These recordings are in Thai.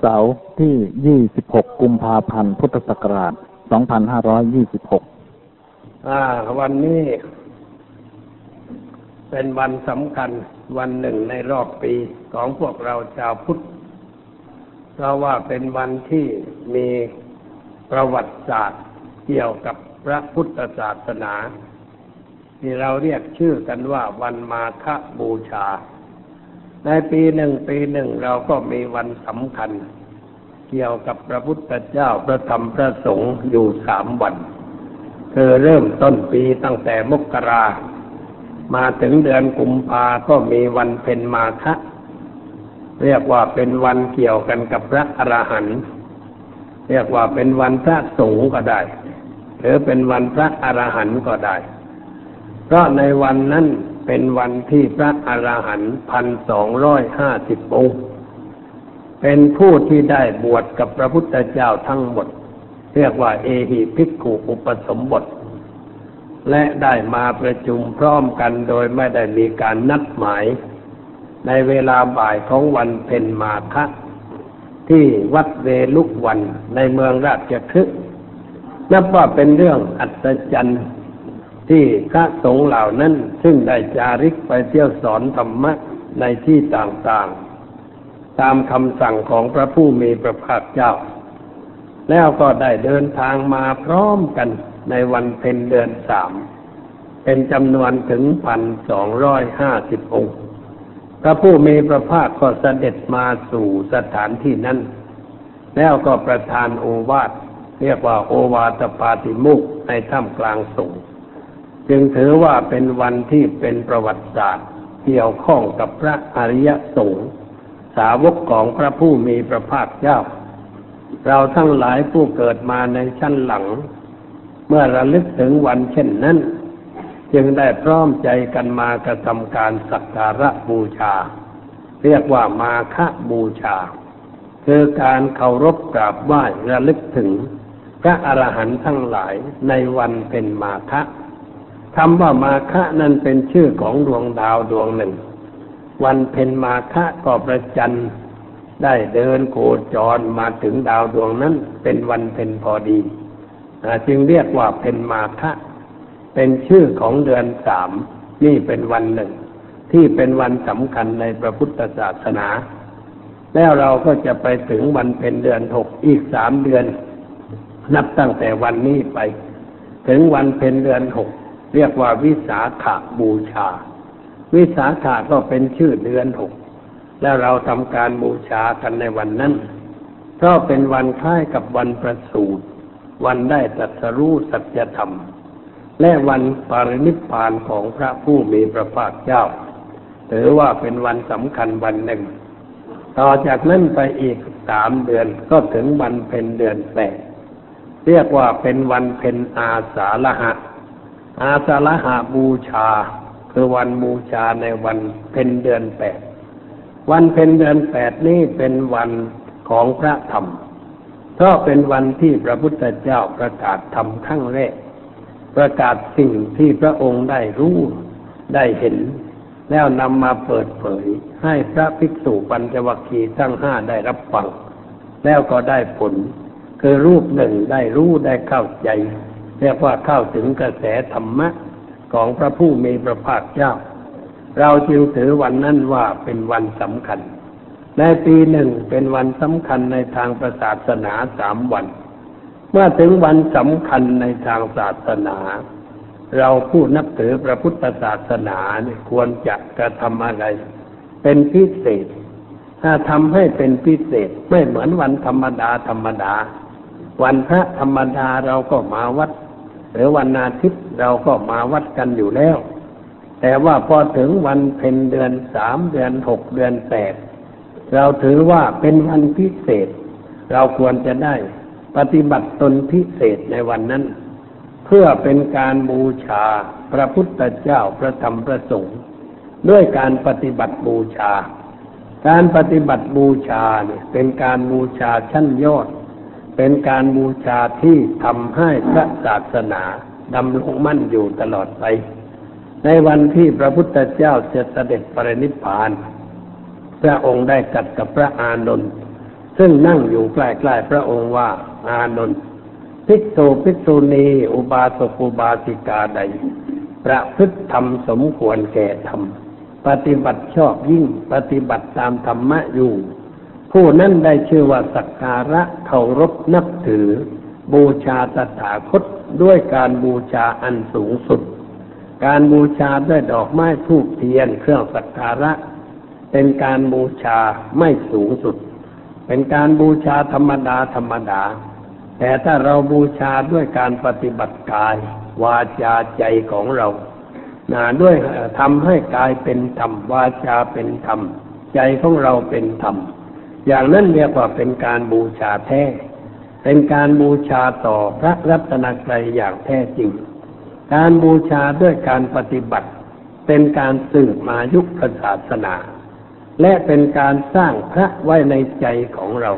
เสาร์ที่ 26 กุมภาพันธ์ พุทธศักราช 2526 อ่า วันนี้ เป็นวันสำคัญวันหนึ่งในรอบปีของพวกเราชาวพุทธ เพราะว่าเป็นวันที่มีประวัติศาสตร์เกี่ยวกับพระพุทธศาสนา ที่เราเรียกชื่อกันว่าวันมาฆบูชา ในปีหนึ่งปีหนึ่งเราก็มีวันสำคัญ เกี่ยวกับพระพุทธเจ้าพระธรรมพระสงฆ์อยู่สามวัน คือเริ่มต้นปีตั้งแต่มกรามาถึงเดือนกุมภาก็มีวันเพ็ญมาฆะเรียกว่าเป็นวันเกี่ยวกันกับพระอรหันต์เรียกว่าเป็นวันพระสงฆ์ก็ได้ หรือเป็นวันพระอรหันต์ก็ได้ เพราะในวันนั้น เป็นวันที่พระอรหันต์พันสองร้อยห้าสิบองค์เป็นผู้ที่ได้บวชกับพระพุทธเจ้าทั้งหมด เรียกว่าเอหิภิกขุอุปสมบท และได้มาประชุมพร้อมกันโดยไม่ได้มีการนัดหมาย ในเวลาบ่ายของวันเพ็ญมาฆะที่วัดเวลุกวันในเมืองราชคฤห์นับว่าเป็นเรื่องอัศจรรย์ ที่พระสงฆ์เหล่านั้น ซึ่งได้จาริกไปเที่ยวสอนธรรมะในที่ต่างๆ ตามคำสั่งของพระผู้มีพระภาคเจ้า แล้วก็ได้เดินทางมาพร้อมกันในวันเพ็ญเดือนสาม เป็นจำนวนถึงพันสองร้อยห้าสิบองค์ พระผู้มีพระภาคก็เสด็จมาสู่สถานที่นั้น แล้วก็ประทานโอวาทเรียกว่าโอวาทปาติมุกในถ้ำกลางสงฆ์ จึงถือว่าเป็นวันที่เป็นประวัติศาสตร์เกี่ยวข้องกับพระอริยสงฆ์สาวกของพระผู้มีพระภาคเจ้า เราทั้งหลายผู้เกิดมาในชั้นหลัง เมื่อระลึกถึงวันเช่นนั้น จึงได้พร้อมใจกันมากระทำการสักการะบูชา เรียกว่ามาฆบูชา คือการเคารพกราบไหว้ระลึกถึงพระอรหันต์ทั้งหลายในวันเป็นมาฆะ คำว่ามาฆะนั้นเป็นชื่อของดวงดาวดวงหนึ่ง วันเพ็ญมาฆะก็ประจันได้เดินโคจรมาถึงดาวดวงนั้น เป็นวันเพ็ญพอดีจึงเรียกว่าเพ็ญมาฆะเป็นชื่อของเดือนสามนี่เป็นวันหนึ่ง ที่เป็นวันสำคัญในพระพุทธศาสนา แล้วเราก็จะไปถึงวันเป็นเดือนหกอีกสามเดือน นับตั้งแต่วันนี้ไป ถึงวันเป็นเดือนหก เรียกว่าวิสาขาบูชา วิสาขาก็เป็นชื่อเดือนหกแล้วเราทำการบูชากันในวันนั้นเพราะเป็นวันคล้ายกับวันประสูติวันได้ตรัสรู้สัจธรรม และวันปารินิพพานของพระผู้มีพระภาคเจ้าถือว่าเป็นวันสำคัญวันหนึ่ง ต่อจากนั้นไปอีกสามเดือนก็ถึงวันเพ็ญเดือนแปดเรียกว่าเป็นวันเพ็ญอาสาฬหะ อาสาฬหาบูชา คือวันบูชาในวันเพ็ญเดือนแปดวันเพ็ญเดือนแปดนี้เป็นวันของพระธรรมเพราะเป็นวันที่พระพุทธเจ้าประกาศธรรมครั้งแรก ประกาศสิ่งที่พระองค์ได้รู้ได้เห็น แล้วนำมาเปิดเผย ให้พระภิกษุปัญจวัคคีย์ทั้งห้าได้รับฟัง แล้วก็ได้ผล คือรูปหนึ่งได้รู้ได้เข้าใจ เรียกว่าเข้าถึงกระแสธรรมะของพระผู้มีพระภาคเจ้า เราจึงถือวันนั้นว่าเป็นวันสำคัญ ในปีหนึ่งเป็นวันสำคัญในทางศาสนาสามวัน เมื่อถึงวันสำคัญในทางศาสนา เราผู้นับถือพระพุทธศาสนาเนี่ยควรจะกระทำอะไร เป็นพิเศษ ถ้าทำให้เป็นพิเศษไม่เหมือนวันธรรมดาธรรมดา วันพระธรรมดาเราก็มาวัด รือวันอาทิตย์เราก็มาวัดกันอยู่แล้ว แต่ว่าพอถึงวันเพ็ญเดือนสามเดือนหกเดือนแปดเราถือว่าเป็นวันพิเศษ เราควรจะได้ปฏิบัติตนพิเศษในวันนั้น เพื่อเป็นการบูชาพระพุทธเจ้าพระธรรมพระสงฆ์ด้วยการปฏิบัติบูชา การปฏิบัติบูชาเนี่ยเป็นการบูชาชั้นยอด เป็นการบูชาที่ทำให้พระศาสนาดำรงมั่นอยู่ตลอดไป ในวันที่พระพุทธเจ้าจะเสด็จปรินิพพาน พระองค์ได้กัดกับพระอานนท์ซึ่งนั่งอยู่ใกล้ๆพระองค์ว่าอานนท์ภิกษุภิกษุณีอุบาสกอุบาสิกาใด ประพฤติธรรมสมควรแก่ธรรม ปฏิบัติชอบยิ่งปฏิบัติตามธรรมะอยู่ ผู้นั้นได้ชื่อว่าสักการะเคารพนับถือ บูชาตถาคตด้วยการบูชาอันสูงสุด การบูชาด้วยดอกไม้ทูบเทียนเครื่องสักการะ เป็นการบูชาไม่สูงสุด เป็นการบูชาธรรมดาธรรมดา แต่ถ้าเราบูชาด้วยการปฏิบัติกาย วาจาใจของเรานะด้วยทำให้กายเป็นธรรมวาจาเป็นธรรม ใจของเราเป็นธรรม อย่างนั้นเรียกว่าเป็นการบูชาแท้ เป็นการบูชาต่อพระรัตนตรัยอย่างแท้จริง การบูชาด้วยการปฏิบัติ เป็นการสืบมายุคศาสนา และเป็นการสร้างพระไว้ในใจของเรา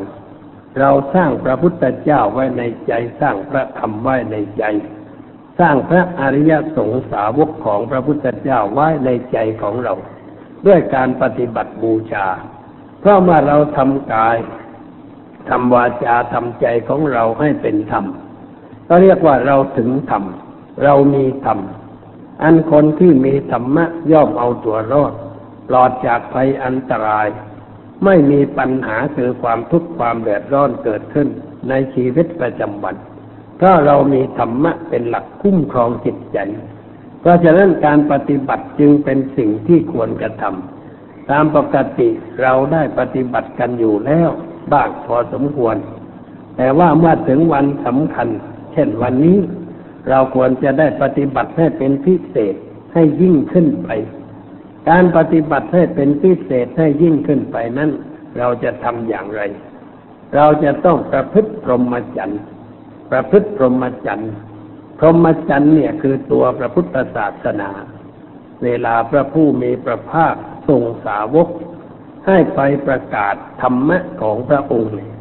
เราสร้างพระพุทธเจ้าไว้ในใจ สร้างพระธรรมไว้ในใจ สร้างพระอริยสงสาวกของพระพุทธเจ้าไว้ในใจของเรา ด้วยการปฏิบัติบูชา เพราะเมื่อเราทำกายทำวาจาทำใจของเราให้เป็นธรรมก็เรียกว่าเราถึงธรรม เรามีธรรม อันคนที่มีธรรมะย่อมเอาตัวรอดปลอดจากภัยอันตราย ไม่มีปัญหาคือความทุกข์ความเดือดร้อนเกิดขึ้นในชีวิตประจำวัน เพราะเรามีธรรมะเป็นหลักคุ้มครองจิตใจ เพราะฉะนั้นการปฏิบัติจึงเป็นสิ่งที่ควรกระทำ ตามปกติเราได้ปฏิบัติกันอยู่แล้ว บ้างพอสมควร แต่ว่าเมื่อถึงวันสำคัญ เช่นวันนี้ เราควรจะได้ปฏิบัติให้เป็นพิเศษให้ยิ่งขึ้นไป การปฏิบัติให้เป็นพิเศษให้ยิ่งขึ้นไปนั้น เราจะทำอย่างไร เราจะต้องประพฤติพรหมจรรย์ประพฤติพรหมจรรย์พรหมจรรย์เนี่ยคือตัวพระพุทธศาสนา เวลาพระผู้มีพระภาค ทรงสาวก ให้ไปประกาศธรรมะของพระองค์เนี่ย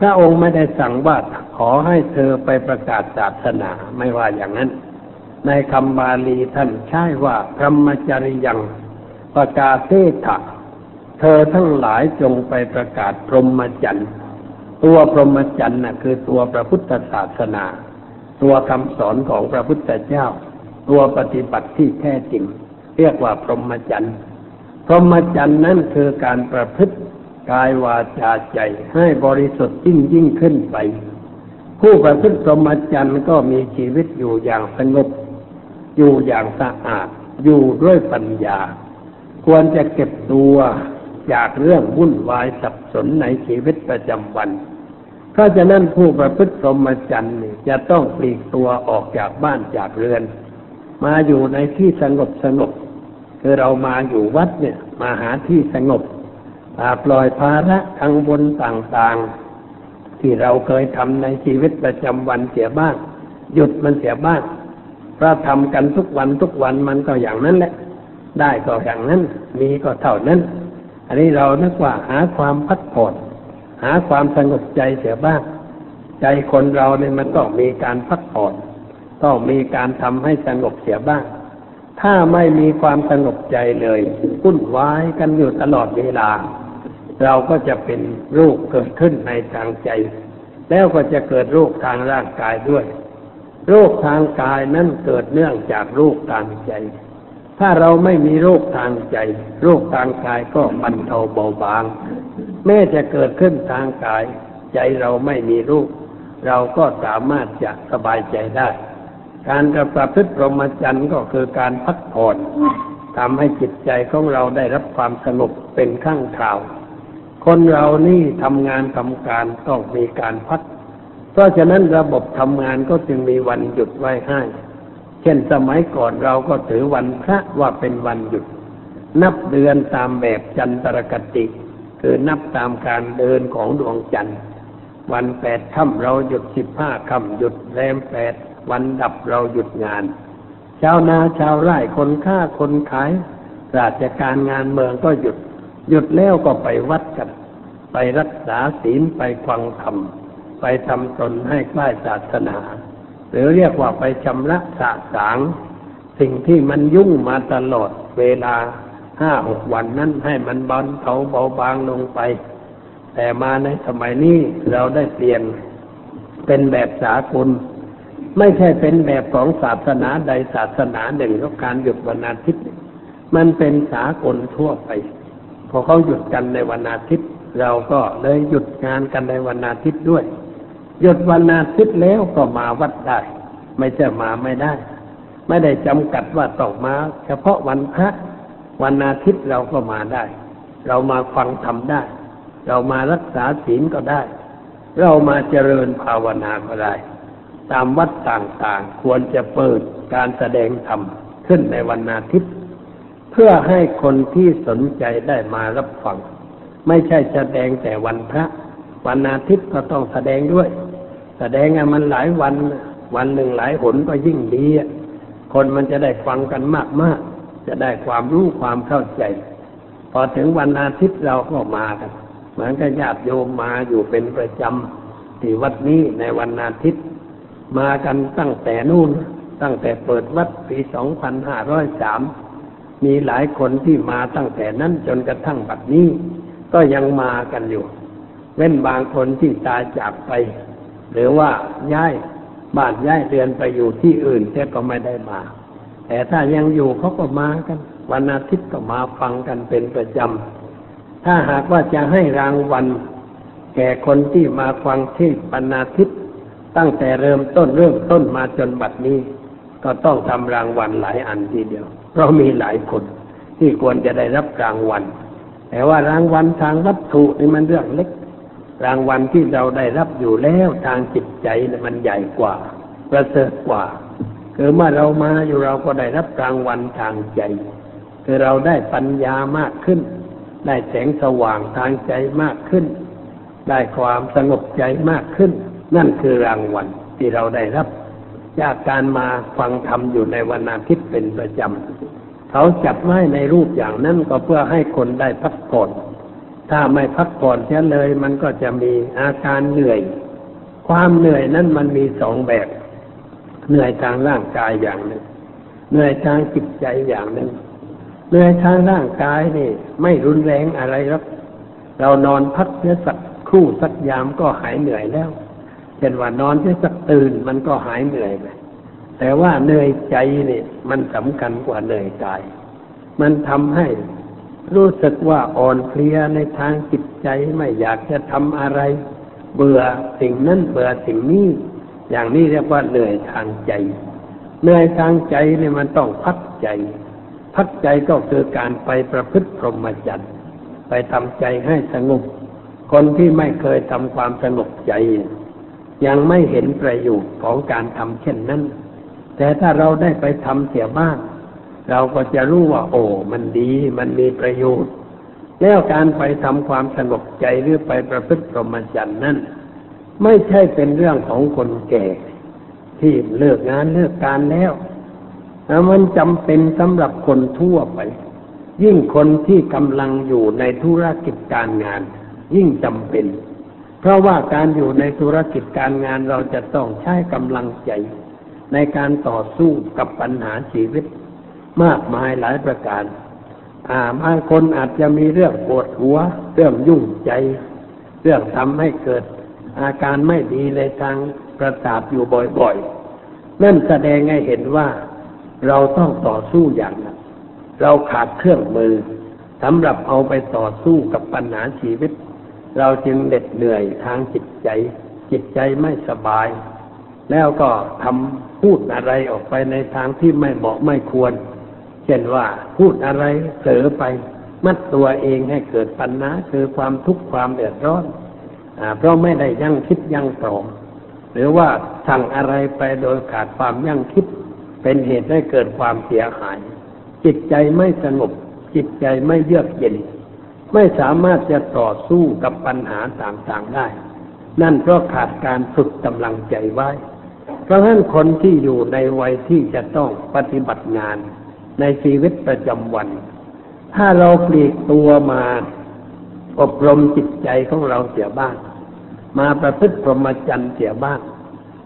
พระองค์ไม่ได้สั่งว่าขอให้เธอไปประกาศศาสนาไม่ว่าอย่างนั้น ในคำบาลีท่านใช้ว่าพรหมจริยังประกาศเทถะเธอทั้งหลายจงไปประกาศพรหมจรรย์ตัวพรหมจรรย์น่ะคือตัวพระพุทธศาสนา ตัวคำสอนของพระพุทธเจ้า ตัวปฏิบัติที่แท้จริง เรียกว่าพรหมจรรย์ พรหมจรรย์นั้นคือการประพฤติกายวาจาใจให้บริสุทธิ์ยิ่งยิ่งขึ้นไป ผู้ประพฤติพรหมจรรย์ก็มีชีวิตอยู่อย่างสงบอยู่อย่างสะอาด อยู่ด้วยปัญญา ควรจะเก็บตัวจากเรื่องวุ่นวายสับสนในชีวิตประจำวัน เพราะฉะนั้นผู้ประพฤติพรหมจรรย์นี่จะต้องปลีกตัวออกจากบ้านจากเรือน มาอยู่ในที่สงบสงบ คือเรามาอยู่วัดเนี่ย มาหาที่สงบอ่าปล่อยภาระทางบนต่างๆ ที่เราเคยทำในชีวิตประจำวันเสียบ้าง หยุดมันเสียบ้างเพราะทำกันทุกวันทุกวันมันก็อย่างนั้นแหละ ได้ก็อย่างนั้น มีก็เท่านั้น อันนี้เรานึกว่าหาความพักผ่อนหาความสงบใจเสียบ้าง ใจคนเราเนี่ยมันต้องมีการพักผ่อนต้องมีการทำให้สงบเสียบ้าง ถ้าไม่มีความสงบใจเลยวุ่นวายกันอยู่ตลอดเวลา เราก็จะเป็นโรคเกิดขึ้นในทางใจ แล้วก็จะเกิดโรคทางร่างกายด้วย โรคทางกายนั้นเกิดเนื่องจากโรคทางใจ ถ้าเราไม่มีโรคทางใจ โรคทางกายก็บรรเทาเบาบาง แม้จะเกิดขึ้นทางกาย ใจเราไม่มีโรคเราก็สามารถจะสบายใจได้ การกระประพฤติพรหมจรรย์ก็คือการพักผ่อนทำให้จิตใจของเราได้รับความสงบเป็นขั้งคราว คนเรานี่ทำงานทำการต้องมีการพัก เพราะฉะนั้นระบบทำงานก็จึงมีวันหยุดไว้ให้ เช่นสมัยก่อนเราก็ถือวันพระว่าเป็นวันหยุด นับเดือนตามแบบจันตรคติ คือนับตามการเดินของดวงจันทร์ วันแปดค่ำเราหยุดสิบห้าค่ำหยุดแรมแปด วันดับเราหยุดงาน ชาวนาชาวไร่คนค้าคนขาย ราชการงานเมืองก็หยุด หยุดแล้วก็ไปวัดกัน ไปรักษาศีลไปฟังธรรมไปทำตนให้ใกล้ศาสนา หรือเรียกว่าไปชำระสะสาง สิ่งที่มันยุ่งมาตลอดเวลาห้าหกวันนั้นให้มันบอนเทาเบาบางลงไป แต่มาในสมัยนี้เราได้เปลี่ยนเป็นแบบสากล ไม่ใช่เป็นแบบของศาสนาใดศาสนาหนึ่งแล้วการหยุดวันอาทิตย์ มันเป็นสากลทั่วไป พอเขาหยุดกันในวันอาทิตย์ เราก็เลยหยุดงานกันในวันอาทิตย์ด้วย หยุดวันอาทิตย์แล้วก็มาวัดได้ ไม่ใช่มาไม่ได้ ไม่ได้จำกัดว่าต้องมา เฉพาะวันพระวันอาทิตย์เราก็มาได้ เรามาฟังธรรมได้ เรามารักษาศีลก็ได้ เรามาเจริญภาวนาก็ได้ ตามวัดต่างๆ ควรจะเปิดการแสดงธรรมขึ้นในวันอาทิตย์ เพื่อให้คนที่สนใจได้มารับฟัง ไม่ใช่แสดงแต่วันพระ วันอาทิตย์ก็ต้องแสดงด้วย แสดงอะมันหลายวันวันหนึ่งหลายหนก็ยิ่งดีคนมันจะได้ฟังกันมากๆ จะได้ความรู้ความเข้าใจ พอถึงวันอาทิตย์เราก็มากันเหมือนกับญาติโยมมาอยู่เป็นประจำที่วัดนี้ในวันอาทิตย์ มากันตั้งแต่นู่น ตั้งแต่เปิดวัดปี2503มีหลายคนที่มาตั้งแต่นั้นจนกระทั่งบัดนี้ ก็ยังมากันอยู่ เว้นบางคนที่ตายจากไป หรือว่าย้ายบ้านย้ายเรือนไปอยู่ที่อื่นแต่ก็ไม่ได้มา แต่ถ้ายังอยู่เขาก็มากัน วันอาทิตย์ก็มาฟังกันเป็นประจำ ถ้าหากว่าจะให้รางวัลแก่คนที่มาฟังเทศน์วันอาทิตย์ ตั้งแต่เริ่มต้นเริ่มต้นมาจนบัดนี้ ก็ต้องทำรางวัลหลายอันทีเดียว เพราะมีหลายคนที่ควรจะได้รับรางวัล แต่ว่ารางวัลทางวัตถุนี่มันเรื่องเล็ก รางวัลที่เราได้รับอยู่แล้วทางจิตใจมันใหญ่กว่า ประเสริฐกว่า คือเมื่อเรามาอยู่เราก็ได้รับรางวัลทางใจ คือเราได้ปัญญามากขึ้น ได้แสงสว่างทางใจมากขึ้น ได้ความสงบใจมากขึ้น นั่นคือรางวัลที่เราได้รับ จากการมาฟังธรรมอยู่ในวันอาทิตย์เป็นประจำ เขาจัดไว้ในรูปอย่างนั้นก็เพื่อให้คนได้พักผ่อนถ้าไม่พักผ่อนเสียเลยมันก็จะมีอาการเหนื่อย ความเหนื่อยนั้นมันมีสองแบบ เหนื่อยทางร่างกายอย่างหนึ่ง เหนื่อยทางจิตใจอย่างหนึ่ง เหนื่อยทางร่างกายนี่ ไม่รุนแรงอะไรหรอกเรานอนพักเสียสักครู่สักยามก็หายเหนื่อยแล้ว เช่นว่านอนเสียสักตื่นมันก็หายเหนื่อยไปแต่ว่าเหนื่อยใจนี่มันสำคัญกว่าเหนื่อยกาย มันทำให้รู้สึกว่าอ่อนเพลียในทางจิตใจไม่อยากจะทำอะไร เบื่อสิ่งนั้นเบื่อสิ่งนี้ อย่างนี้เรียกว่าเหนื่อยทางใจ เหนื่อยทางใจเนี่ยมันต้องพักใจ พักใจก็คือการไปประพฤติพรหมจรรย์ไปทำใจให้สงบ คนที่ไม่เคยทำความสงบใจ ยังไม่เห็นประโยชน์ของการทำเช่นนั้น แต่ถ้าเราได้ไปทำเสียบ้าง เราก็จะรู้ว่า โอ้ มันดี มันมีประโยชน์ แล้วการไปทำความสงบใจหรือไปประพฤติพรหมจรรย์นั้น ไม่ใช่เป็นเรื่องของคนแก่ ที่เลิกงานเลิกการแล้วแล้วมันจำเป็นสำหรับคนทั่วไป ยิ่งคนที่กำลังอยู่ในธุรกิจการงาน ยิ่งจำเป็น เพราะว่าการอยู่ในธุรกิจการงานเราจะต้องใช้กำลังใจในการต่อสู้กับปัญหาชีวิต มากมายหลายประการอ่าบางคนอาจจะมีเรื่องปวดหัว เรื่องยุ่งใจ เรื่องทำให้เกิด อาการไม่ดีในทางประสาทอยู่บ่อยๆ นั่นแสดงให้เห็นว่าเราต้องต่อสู้อย่างนักเราขาดเครื่องมือสำหรับเอาไปต่อสู้กับปัญหาชีวิต เราจึงเหน็ดเหนื่อยทางจิตใจ จิตใจไม่สบาย แล้วก็ทำพูดอะไรออกไปในทางที่ไม่เหมาะไม่ควร เช่นว่าพูดอะไรเสอไป มัดตัวเองให้เกิดปัญหาคือความทุกข์ความเดือดร้อนอเพราะไม่ได้ยั่งคิดยั่งตรองหรือว่าสั่งอะไรไปโดยขาดความยั่งคิด เป็นเหตุให้เกิดความเสียหาย จิตใจไม่สงบ จิตใจไม่เยือกเย็น ไม่สามารถจะต่อสู้กับปัญหาต่างๆได้ นั่นเพราะขาดการฝึกกำลังใจไว้ เพราะฉะนั้นคนที่อยู่ในวัยที่จะต้องปฏิบัติงานในชีวิตประจำวัน ถ้าเราปลีกตัวมาอบรมจิตใจของเราเสียบ้าง มาประพฤติพรหมจรรย์เสียบ้าง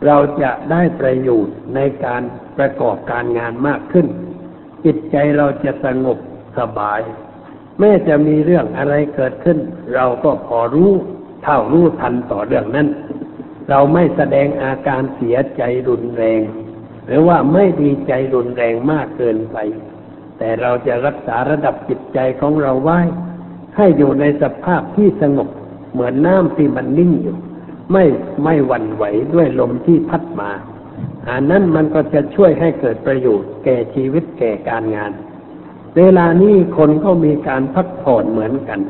เราจะได้ประโยชน์ในการประกอบการงานมากขึ้น จิตใจเราจะสงบสบาย แม้จะมีเรื่องอะไรเกิดขึ้น เราก็พอรู้เท่ารู้ทันต่อเรื่องนั้น เราไม่แสดงอาการเสียใจรุนแรง หรือว่าไม่ดีใจรุนแรงมากเกินไป แต่เราจะรักษาระดับจิตใจของเราไว้ ให้อยู่ในสภาพที่สงบเหมือนน้ำที่มันนิ่งอยู่ ไม่ไม่หวั่นไหวด้วยลมที่พัดมาอันนั้นมันก็จะช่วยให้เกิดประโยชน์แก่ชีวิตแก่การงาน เวลานี้คนก็มีการพักผ่อนเหมือนกัน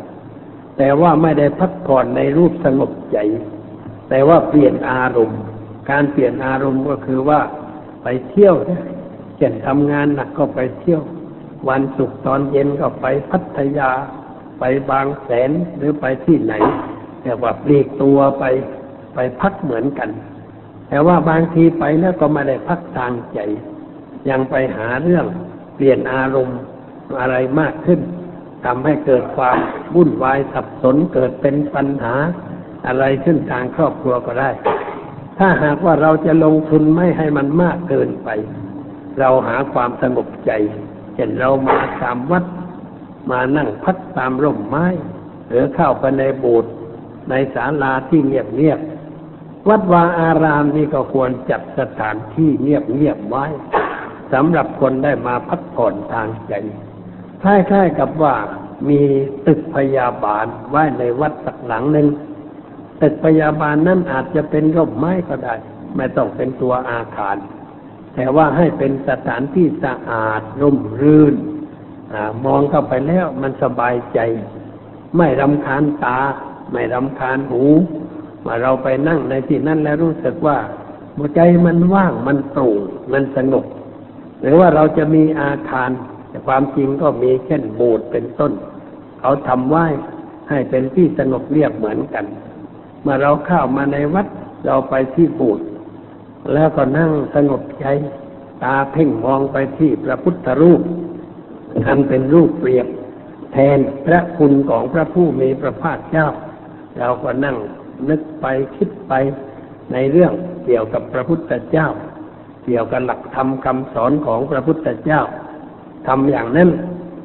แต่ว่าไม่ได้พักผ่อนในรูปสงบใจ แต่ว่าเปลี่ยนอารมณ์ การเปลี่ยนอารมณ์ก็คือว่าไปเที่ยวนะเช่นทำงานหนักก็ไปเที่ยว วันศุกร์ตอนเย็นก็ไปพัทยา ไปบางแสนหรือไปที่ไหนเรียกว่าปลีกตัวไปไปพักเหมือนกัน แต่ว่าบางทีไปแล้วก็ไม่ได้พักทางใจ ยังไปหาเรื่องเปลี่ยนอารมณ์ อะไรมากขึ้นทำให้เกิดความวุ่นวายสับสนเกิดเป็นปัญหาอะไรขึ้นทางครอบครัวก็ได้ ถ้าหากว่าเราจะลงทุนไม่ให้มันมากเกินไป เราหาความสงบใจเช่นเรามาตามวัด มานั่งพักตามร่มไม้ หรือเข้าไปในโบสถ์ในศาลาที่เงียบๆวัดวาอารามนี่ก็ควรจัดสถานที่เงียบๆไว้สำหรับคนได้มาพักผ่อนทางใจ คล้ายๆกับว่ามีตึกพยาบาลไว้ในวัดสักหลังหนึ่งตึกพยาบาลนั้นอาจจะเป็นร่มไม้ก็ได้ ไม่ต้องเป็นตัวอาคาร แต่ว่าให้เป็นสถานที่สะอาดร่มรื่นอมองเข้าไปแล้วมันสบายใจ ไม่รำคาญตา ไม่รำคาญหูมื่อเราไปนั่งในที่นั้นแล้วรู้สึกว่าหัวใจมันว่างมันโปร่งมันสงบหรือว่าเราจะมีอาคาร แต่ความจริงก็มีเช่นโบสถ์เป็นต้น เขาทำไหว้ให้เป็นที่สงบเรียบเหมือนกัน เมื่อเราเข้ามาในวัดเราไปที่โบสถ์แล้วก็นั่งสงบใจตาเพ่งมองไปที่พระพุทธรูปอันเป็นรูปเปรียบ แทนพระคุณของพระผู้มีพระภาคเจ้า เราก็นั่งนึกไปคิดไปในเรื่องเกี่ยวกับพระพุทธเจ้า เกี่ยวกับหลักธรรมคำสอนของพระพุทธเจ้า ทำอย่างนั้น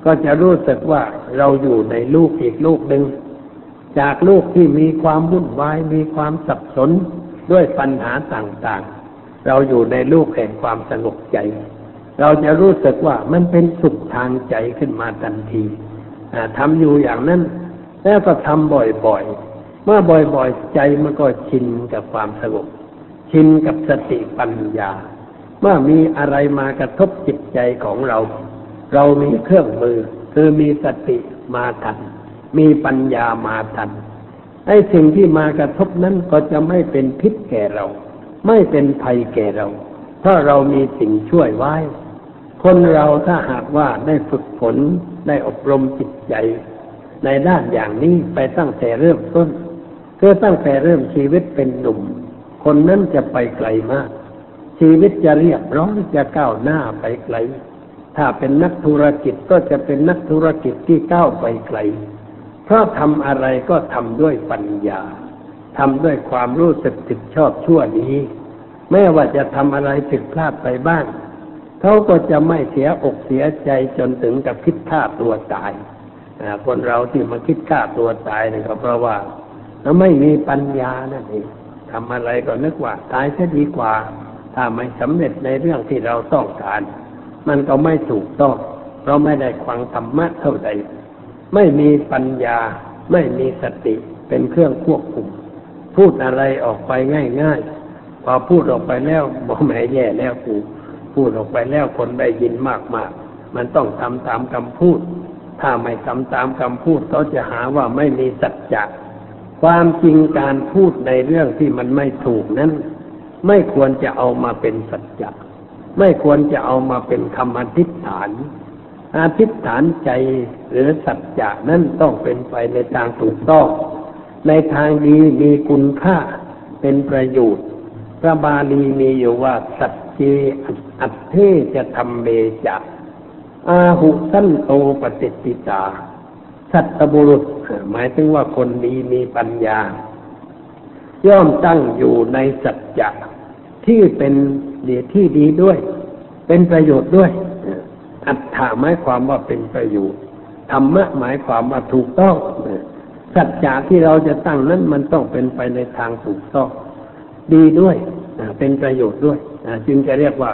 ก็จะรู้สึกว่าเราอยู่ในลูกอีกลูกหนึ่งจากลูกที่มีความวุ่นวายมีความสับสนด้วยปัญหาต่างๆ เราอยู่ในลูกแห่งความสงบใจ เราจะรู้สึกว่ามันเป็นสุขทางใจขึ้นมาทันทีทำอยู่อย่างนั้น แล้วก็ทำบ่อยๆ เมื่อบ่อยๆ ใจมันก็ชินกับความสงบ ชินกับสติปัญญา เมื่อมีอะไรมากระทบจิตใจของเรา เรามีเครื่องมือคือมีสติมาทัน มีปัญญามาทันไอ้สิ่งที่มากระทบนั้นก็จะไม่เป็นพิษแก่เรา ไม่เป็นภัยแก่เรา ถ้าเรามีสิ่งช่วยไว้ คนเราถ้าหากว่าได้ฝึกฝนได้อบรมจิตใจ ในด้านอย่างนี้ไปตั้งแต่เริ่มต้นคือตั้งแต่เริ่มชีวิตเป็นหนุ่ม คนนั้นจะไปไกลมาก ชีวิตจะเรียบร้อยจะก้าวหน้าไปไกล ถ้าเป็นนักธุรกิจก็จะเป็นนักธุรกิจที่ก้าวไปไกล เพราะทำอะไรก็ทำด้วยปัญญาทำด้วยความรู้สึกผิดชอบชั่วดีแม้ว่าจะทำอะไรผิดพลาดไปบ้าง เขาก็จะไม่เสียอกเสียใจจนถึงกับคิดฆ่าตัวตาย คนเราที่มาคิดฆ่าตัวตายนี่ก็เพราะว่าไม่มีปัญญานั่นเองทำอะไรก็นึกว่าตายจะดีกว่า ถ้าไม่สำเร็จในเรื่องที่เราต้องการ มันก็ไม่ถูกต้อง เพราะไม่ได้ควังธรรมะเท่าใด ไม่มีปัญญา ไม่มีสติเป็นเครื่องควบคุม พูดอะไรออกไปง่าย ๆ พอพูดออกไปแล้วบอกแหมแย่แล้วกูพูดออกไปแล้วคนได้ยินมากๆมันต้องทำตามคำพูด ถ้าไม่ทำตามคำพูดเขาจะหาว่าไม่มีสัจจะความจริงการพูดในเรื่องที่มันไม่ถูกนั้น ไม่ควรจะเอามาเป็นสัจจะ ไม่ควรจะเอามาเป็นคำอธิษฐานอธิษฐานใจหรือสัจจะนั้นต้องเป็นไปในทางถูกต้อง ในทางดีมีคุณค่าเป็นประโยชน์ พระบาลีมีอยู่ว่า สัจเจอัตเทจะทำเมจะอาหุสั้นโตปฏิติตา สัตบุรุษ หมายถึงว่าคนดีมีปัญญา ย่อมตั้งอยู่ในสัจจะที่เป็น ดีที่ดีด้วย เป็นประโยชน์ด้วยอัตถาหมายความว่าเป็นประโยชน์ธรรมะหมายความว่าถูกต้องสัจจะที่เราจะตั้งนั้นมันต้องเป็นไปในทางถูกต้อง ดีด้วยเป็นประโยชน์ด้วยจึงจะเรียกว่า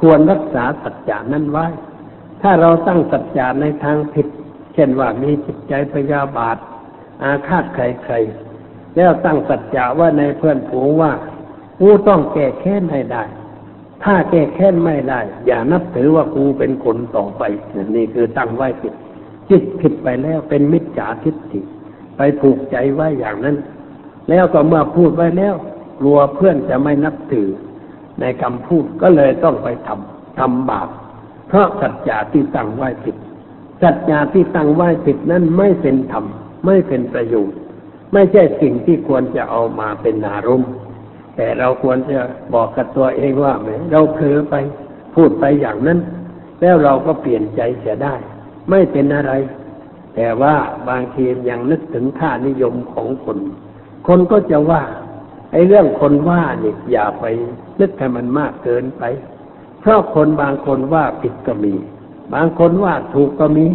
ควรรักษาสัจจะนั้นไว้ ถ้าเราตั้งสัจจะในทางผิด เช่นว่ามีจิตใจพยาบาท อาฆาตใครๆแล้วตั้งสัจจะว่าในเพื่อนผูงว่ากูต้องแก้แค้นให้ได้ ถ้าแก้แค้นไม่ได้ อย่านับถือว่ากูเป็นคนต่อไป นี่คือตั้งไว้ผิดจิตผิดไปแล้วเป็นมิจฉาทิฏฐิไปผูกใจไว้อย่างนั้น แล้วก็เมื่อพูดไว้แล้วกลัวเพื่อนจะไม่นับถือ ในคำพูดก็เลยต้องไปทำทำบาปเพราะสัจจะที่ตั้งไว้ผิดสัจจะที่ตั้งไว้ผิดนั้นไม่เป็นธรรมไม่เป็นประโยชน์ ไม่ใช่สิ่งที่ควรจะเอามาเป็นอารมณ์ แต่เราควรจะบอกกับตัวเองว่าเราเผลอไปพูดไปอย่างนั้น แล้วเราก็เปลี่ยนใจเสียได้ ไม่เป็นอะไร แต่ว่าบางทียังนึกถึงค่านิยมของคน คนก็จะว่าไอ้เรื่องคนว่าเนี่ยอย่าไปนึกให้มันมากเกินไป เพราะคนบางคนว่าผิดก็มี บางคนว่าถูกก็มี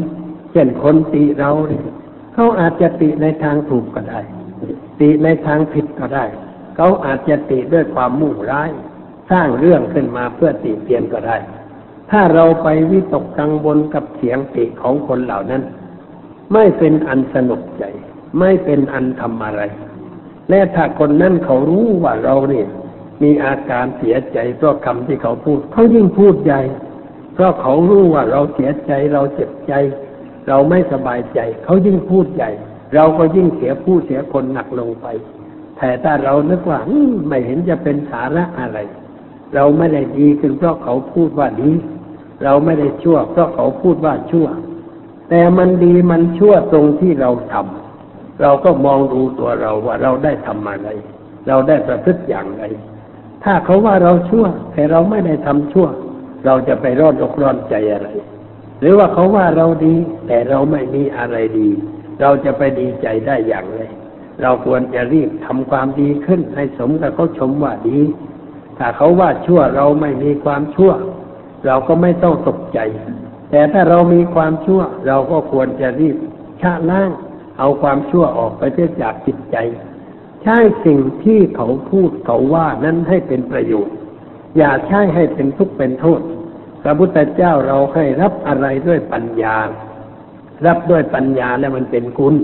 เช่นคนติเราเนี่ยเขาอาจจะติในทางถูกก็ได้ ติในทางผิดก็ได้ เขาอาจจะติด้วยความมุ่งร้าย สร้างเรื่องขึ้นมาเพื่อติเตียนก็ได้ ถ้าเราไปวิตกกังวลกับเสียงติของคนเหล่านั้น ไม่เป็นอันสนุกใจ ไม่เป็นอันทำอะไร และถ้าคนนั้นเขารู้ว่าเราเนี่ยมีอาการเสียใจเพราะคำที่เขาพูดเขายิ่งพูดใหญ่เพราะเขารู้ว่าเราเสียใจเราเจ็บใจ เราไม่สบายใจ เขายิ่งพูดใหญ่ เราก็ยิ่งเสียผู้เสียคนหนักลงไป แต่ถ้าเรานึกว่าไม่เห็นจะเป็นสาระอะไร เราไม่ได้ดีขึ้นเพราะเขาพูดว่าดี เราไม่ได้ชั่ว เพราะเขาพูดว่าชั่ว แต่มันดีมันชั่วตรงที่เราทำเราก็มองดูตัวเราว่าเราได้ทำอะไร เราได้ประพฤติอย่างไร ถ้าเขาว่าเราชั่ว แต่เราไม่ได้ทำชั่ว เราจะไปร้อนอกร้อนใจอะไร หรือว่าเขาว่าเราดี แต่เราไม่มีอะไรดี เราจะไปดีใจได้อย่างไร เราควรจะรีบทำความดีขึ้นให้สมกับเขาชมว่าดี ถ้าเขาว่าชั่วเราไม่มีความชั่ว เราก็ไม่ต้องตกใจ แต่ถ้าเรามีความชั่ว เราก็ควรจะรีบชะล้าง เอาความชั่วออกไปเสียจากจิตใจ ใช้สิ่งที่เขาพูดเขาว่านั้นให้เป็นประโยชน์ อย่าใช้ให้เป็นทุกข์เป็นโทษ พระพุทธเจ้าเราให้รับอะไรด้วยปัญญา รับด้วยปัญญาแล้วมันเป็นคุณ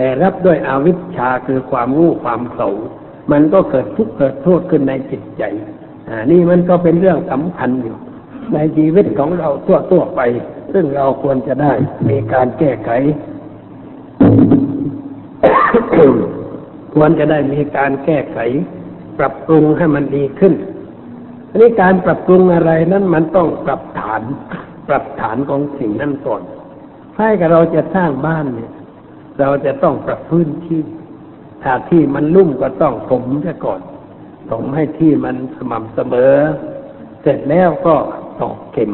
แต่รับด้วยอาวิชชาคือความรู้ความเขามันก็เกิดทุกข์เกิดโทษขึ้นในจิตใจ อ่า นี่มันก็เป็นเรื่องสำคัญอยู่ ในชีวิตของเราทั่วทั่วๆไป ซึ่งเราควรจะได้มีการแก้ไข ควรจะได้มีการแก้ไข ปรับปรุงให้มันดีขึ้นอันนี้การปรับปรุงอะไรนั้นมันต้องปรับฐาน ปรับฐานของสิ่งนั้นก่อนถ้ากับเราจะสร้างบ้านเนี่ย เราจะต้องปรับพื้นที่ ถ้าที่มันลุ่มก็ต้องถมซะก่อนถมให้ที่มันสม่ำเสมอ เสร็จแล้วก็ตอกเข็ม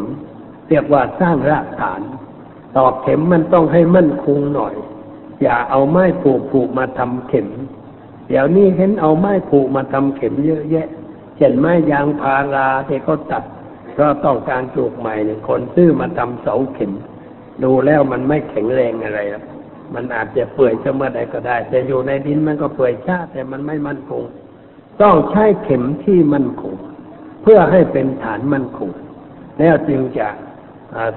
เรียกว่าสร้างรากฐาน ตอกเข็มมันต้องให้มั่นคงหน่อย อย่าเอาไม้ผูกผูกมาทำเข็ม เดี๋ยวนี้เห็นเอาไม้ผูกมาทำเข็มเยอะแยะ เช่นไม้ยางพาราที่เขาตัดเพราะต้องการปลูกใหม่เนี่ยคนซื้อมาทำเสาเข็ม ดูแล้วมันไม่แข็งแรงอะไรหรอก มันอาจจะเปื่อยเมื่อใดก็ได้ แต่อยู่ในดินมันก็เปื่อยชาแต่มันไม่มั่นคง ต้องใช้เข็มที่มั่นคง เพื่อให้เป็นฐานมั่นคง แล้วจึงจะ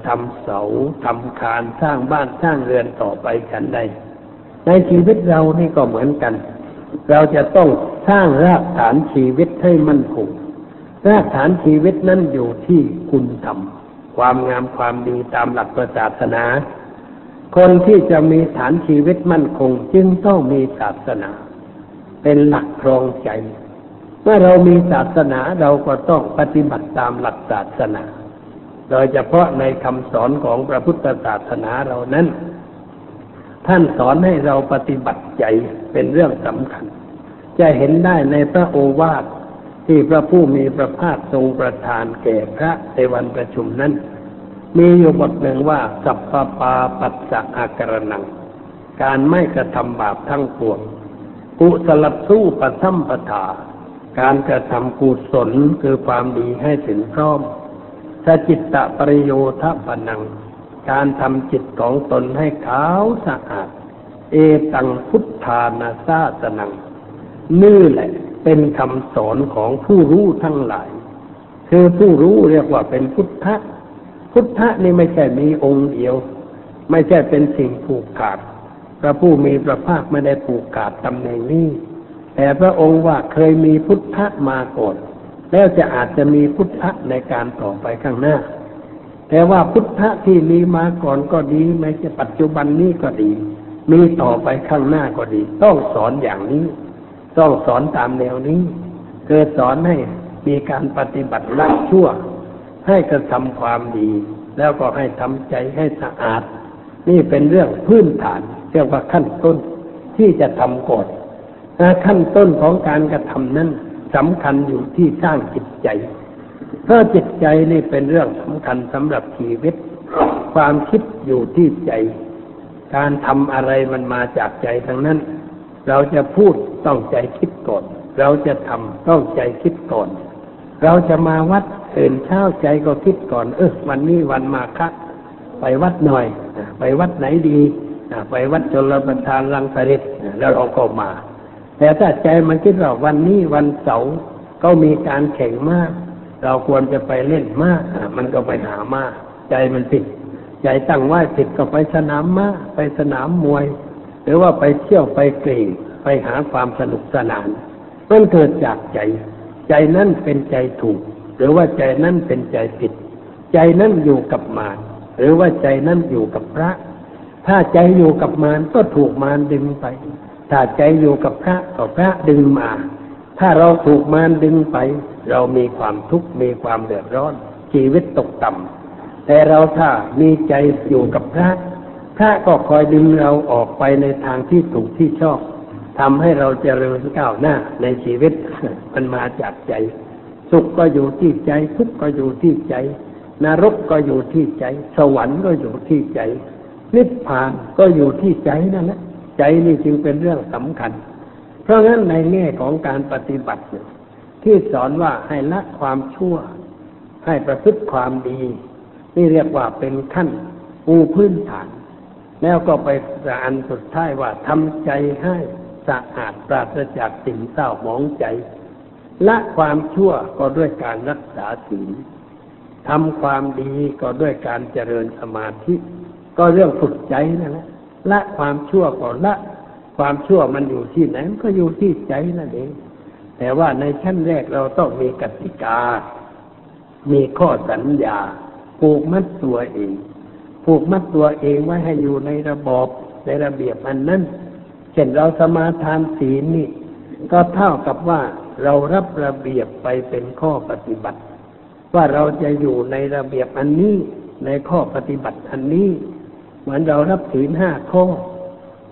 ทำเสาทำคานสร้างบ้านสร้างเรือนต่อไปฉันใด ในชีวิตเรานี่ก็เหมือนกัน เราจะต้องสร้างรากฐานชีวิตให้มั่นคง รากฐานชีวิตนั้นอยู่ที่คุณธรรม ความงามความดีตามหลักศาสนา คนที่จะมีฐานชีวิตมั่นคง จึงต้องมีศาสนา เป็นหลักครองใจ เมื่อเรามีศาสนาเราก็ต้องปฏิบัติตามหลักศาสนา โดยเฉพาะในคำสอนของพระพุทธศาสนาเรานั้น ท่านสอนให้เราปฏิบัติใจเป็นเรื่องสำคัญ จะเห็นได้ในพระโอวาทที่พระผู้มีพระภาคทรงประทานแก่พระในวันประชุมนั้น มีอยู่บทหนึ่งว่าสัพพปาปัสสะอาการนัง การไม่กระทำบาปทั้งปวงกุสลสู้ปัทัมปทา การกระทำกุศลคือความดีให้ถึงพร้อมสจิตตะปริโยทปนัง การทำจิตของตนให้ขาวสะอาด เอตังพุทธานาซาสนัง นี่แหละเป็นคำสอนของผู้รู้ทั้งหลาย คือผู้รู้เรียกว่าเป็นพุทธะ พุทธะนี่ไม่ใช่มีองค์เดียว ไม่ใช่เป็นสิ่งผูกขาดพระผู้มีพระภาคไม่ได้ผูกขาดตำแหน่งนี้ แต่พระองค์ว่าเคยมีพุทธะมาก่อนแล้วจะอาจจะมีพุทธะในการต่อไปข้างหน้า แต่ว่าพุทธะที่มีมาก่อนก็ดีไม่ใช่ปัจจุบันนี้ก็ดี มีต่อไปข้างหน้าก็ดี ต้องสอนอย่างนี้ ต้องสอนตามแนวนี้คือสอนให้มีการปฏิบัติละชั่ว ให้กระทำความดี แล้วก็ให้ทำใจให้สะอาด นี่เป็นเรื่องพื้นฐานเรียกว่าขั้นต้นที่จะทำก่อนขั้นต้นของการกระทำนั้นสำคัญอยู่ที่สร้างจิตใจ เพราะจิตใจนี่เป็นเรื่องสำคัญสำหรับชีวิต ความคิดอยู่ที่ใจ การทำอะไรมันมาจากใจทั้งนั้น เราจะพูดต้องใจคิดก่อน เราจะทำต้องใจคิดก่อน เราจะมาวัดตื่นเช้าใจก็คิดก่อน เออวันนี้วันมาคะไปวัดหน่อย ไปวัดไหนดีไปวัดจลประทานรังสฤษอะแล้วเราก็มา แต่ถ้าใจมันคิดว่าวันนี้วันเสาร์ก็มีการแข่งมาก เราควรจะไปเล่นมากมันก็ไปหามาใจมันผิดใจตั้งว่าผิดก็ไปสนามม้าไปสนามมวย หรือว่าไปเที่ยวไปกรีไปหาความสนุกสนานมันเกิดจากใจ ใจนั่นเป็นใจถูก หรือว่าใจนั่นเป็นใจผิด ใจนั่นอยู่กับมารหรือว่าใจนั่นอยู่กับพระ ถ้าใจอยู่กับมารก็ถูกมารดึงไป ถ้าใจอยู่กับพระก็พระดึงมา ถ้าเราถูกมารดึงไป เรามีความทุกข์มีความเดือดร้อนชีวิตตกต่ำแต่เราถ้ามีใจอยู่กับพระ พระก็คอยดึงเราออกไปในทางที่ถูกที่ชอบ ทำให้เราเจริญก้าวหน้าในชีวิต มันมาจากใจ สุขก็อยู่ที่ใจ ทุกข์ก็อยู่ที่ใจ นรกก็อยู่ที่ใจ สวรรค์ก็อยู่ที่ใจ นิพพานก็อยู่ที่ใจนั่นแหละใจนี่จึงเป็นเรื่องสำคัญ เพราะงั้นในแง่ของการปฏิบัติ ที่สอนว่าให้ละความชั่ว ให้ประพฤติความดี นี่เรียกว่าเป็นขั้นปูพื้นฐาน แล้วก็ไปอันสุดท้ายว่าทำใจให้ สะอาดปราศจากสิ่งเศร้าหมองใจละความชั่วก็ด้วยการรักษาศีลทำความดีก็ด้วยการเจริญสมาธิ ก็เรื่องฝึกใจนั่นแหละละความชั่วก็ละความชั่วมันอยู่ที่ไหนมันก็อยู่ที่ใจนั่นเอง แต่ว่าในชั้นแรกเราต้องมีกติกา มีข้อสัญญาผูกมัดตัวเองผูกมัดตัวเองไว้ให้อยู่ในระบอบในระเบียบอันนั้น เช่นเราสมาทานศีลนี่ ก็เท่ากับว่าเรารับระเบียบไปเป็นข้อปฏิบัติ ว่าเราจะอยู่ในระเบียบอันนี้ในข้อปฏิบัติอันนี้ เหมือนเรารับศีลห้าข้อ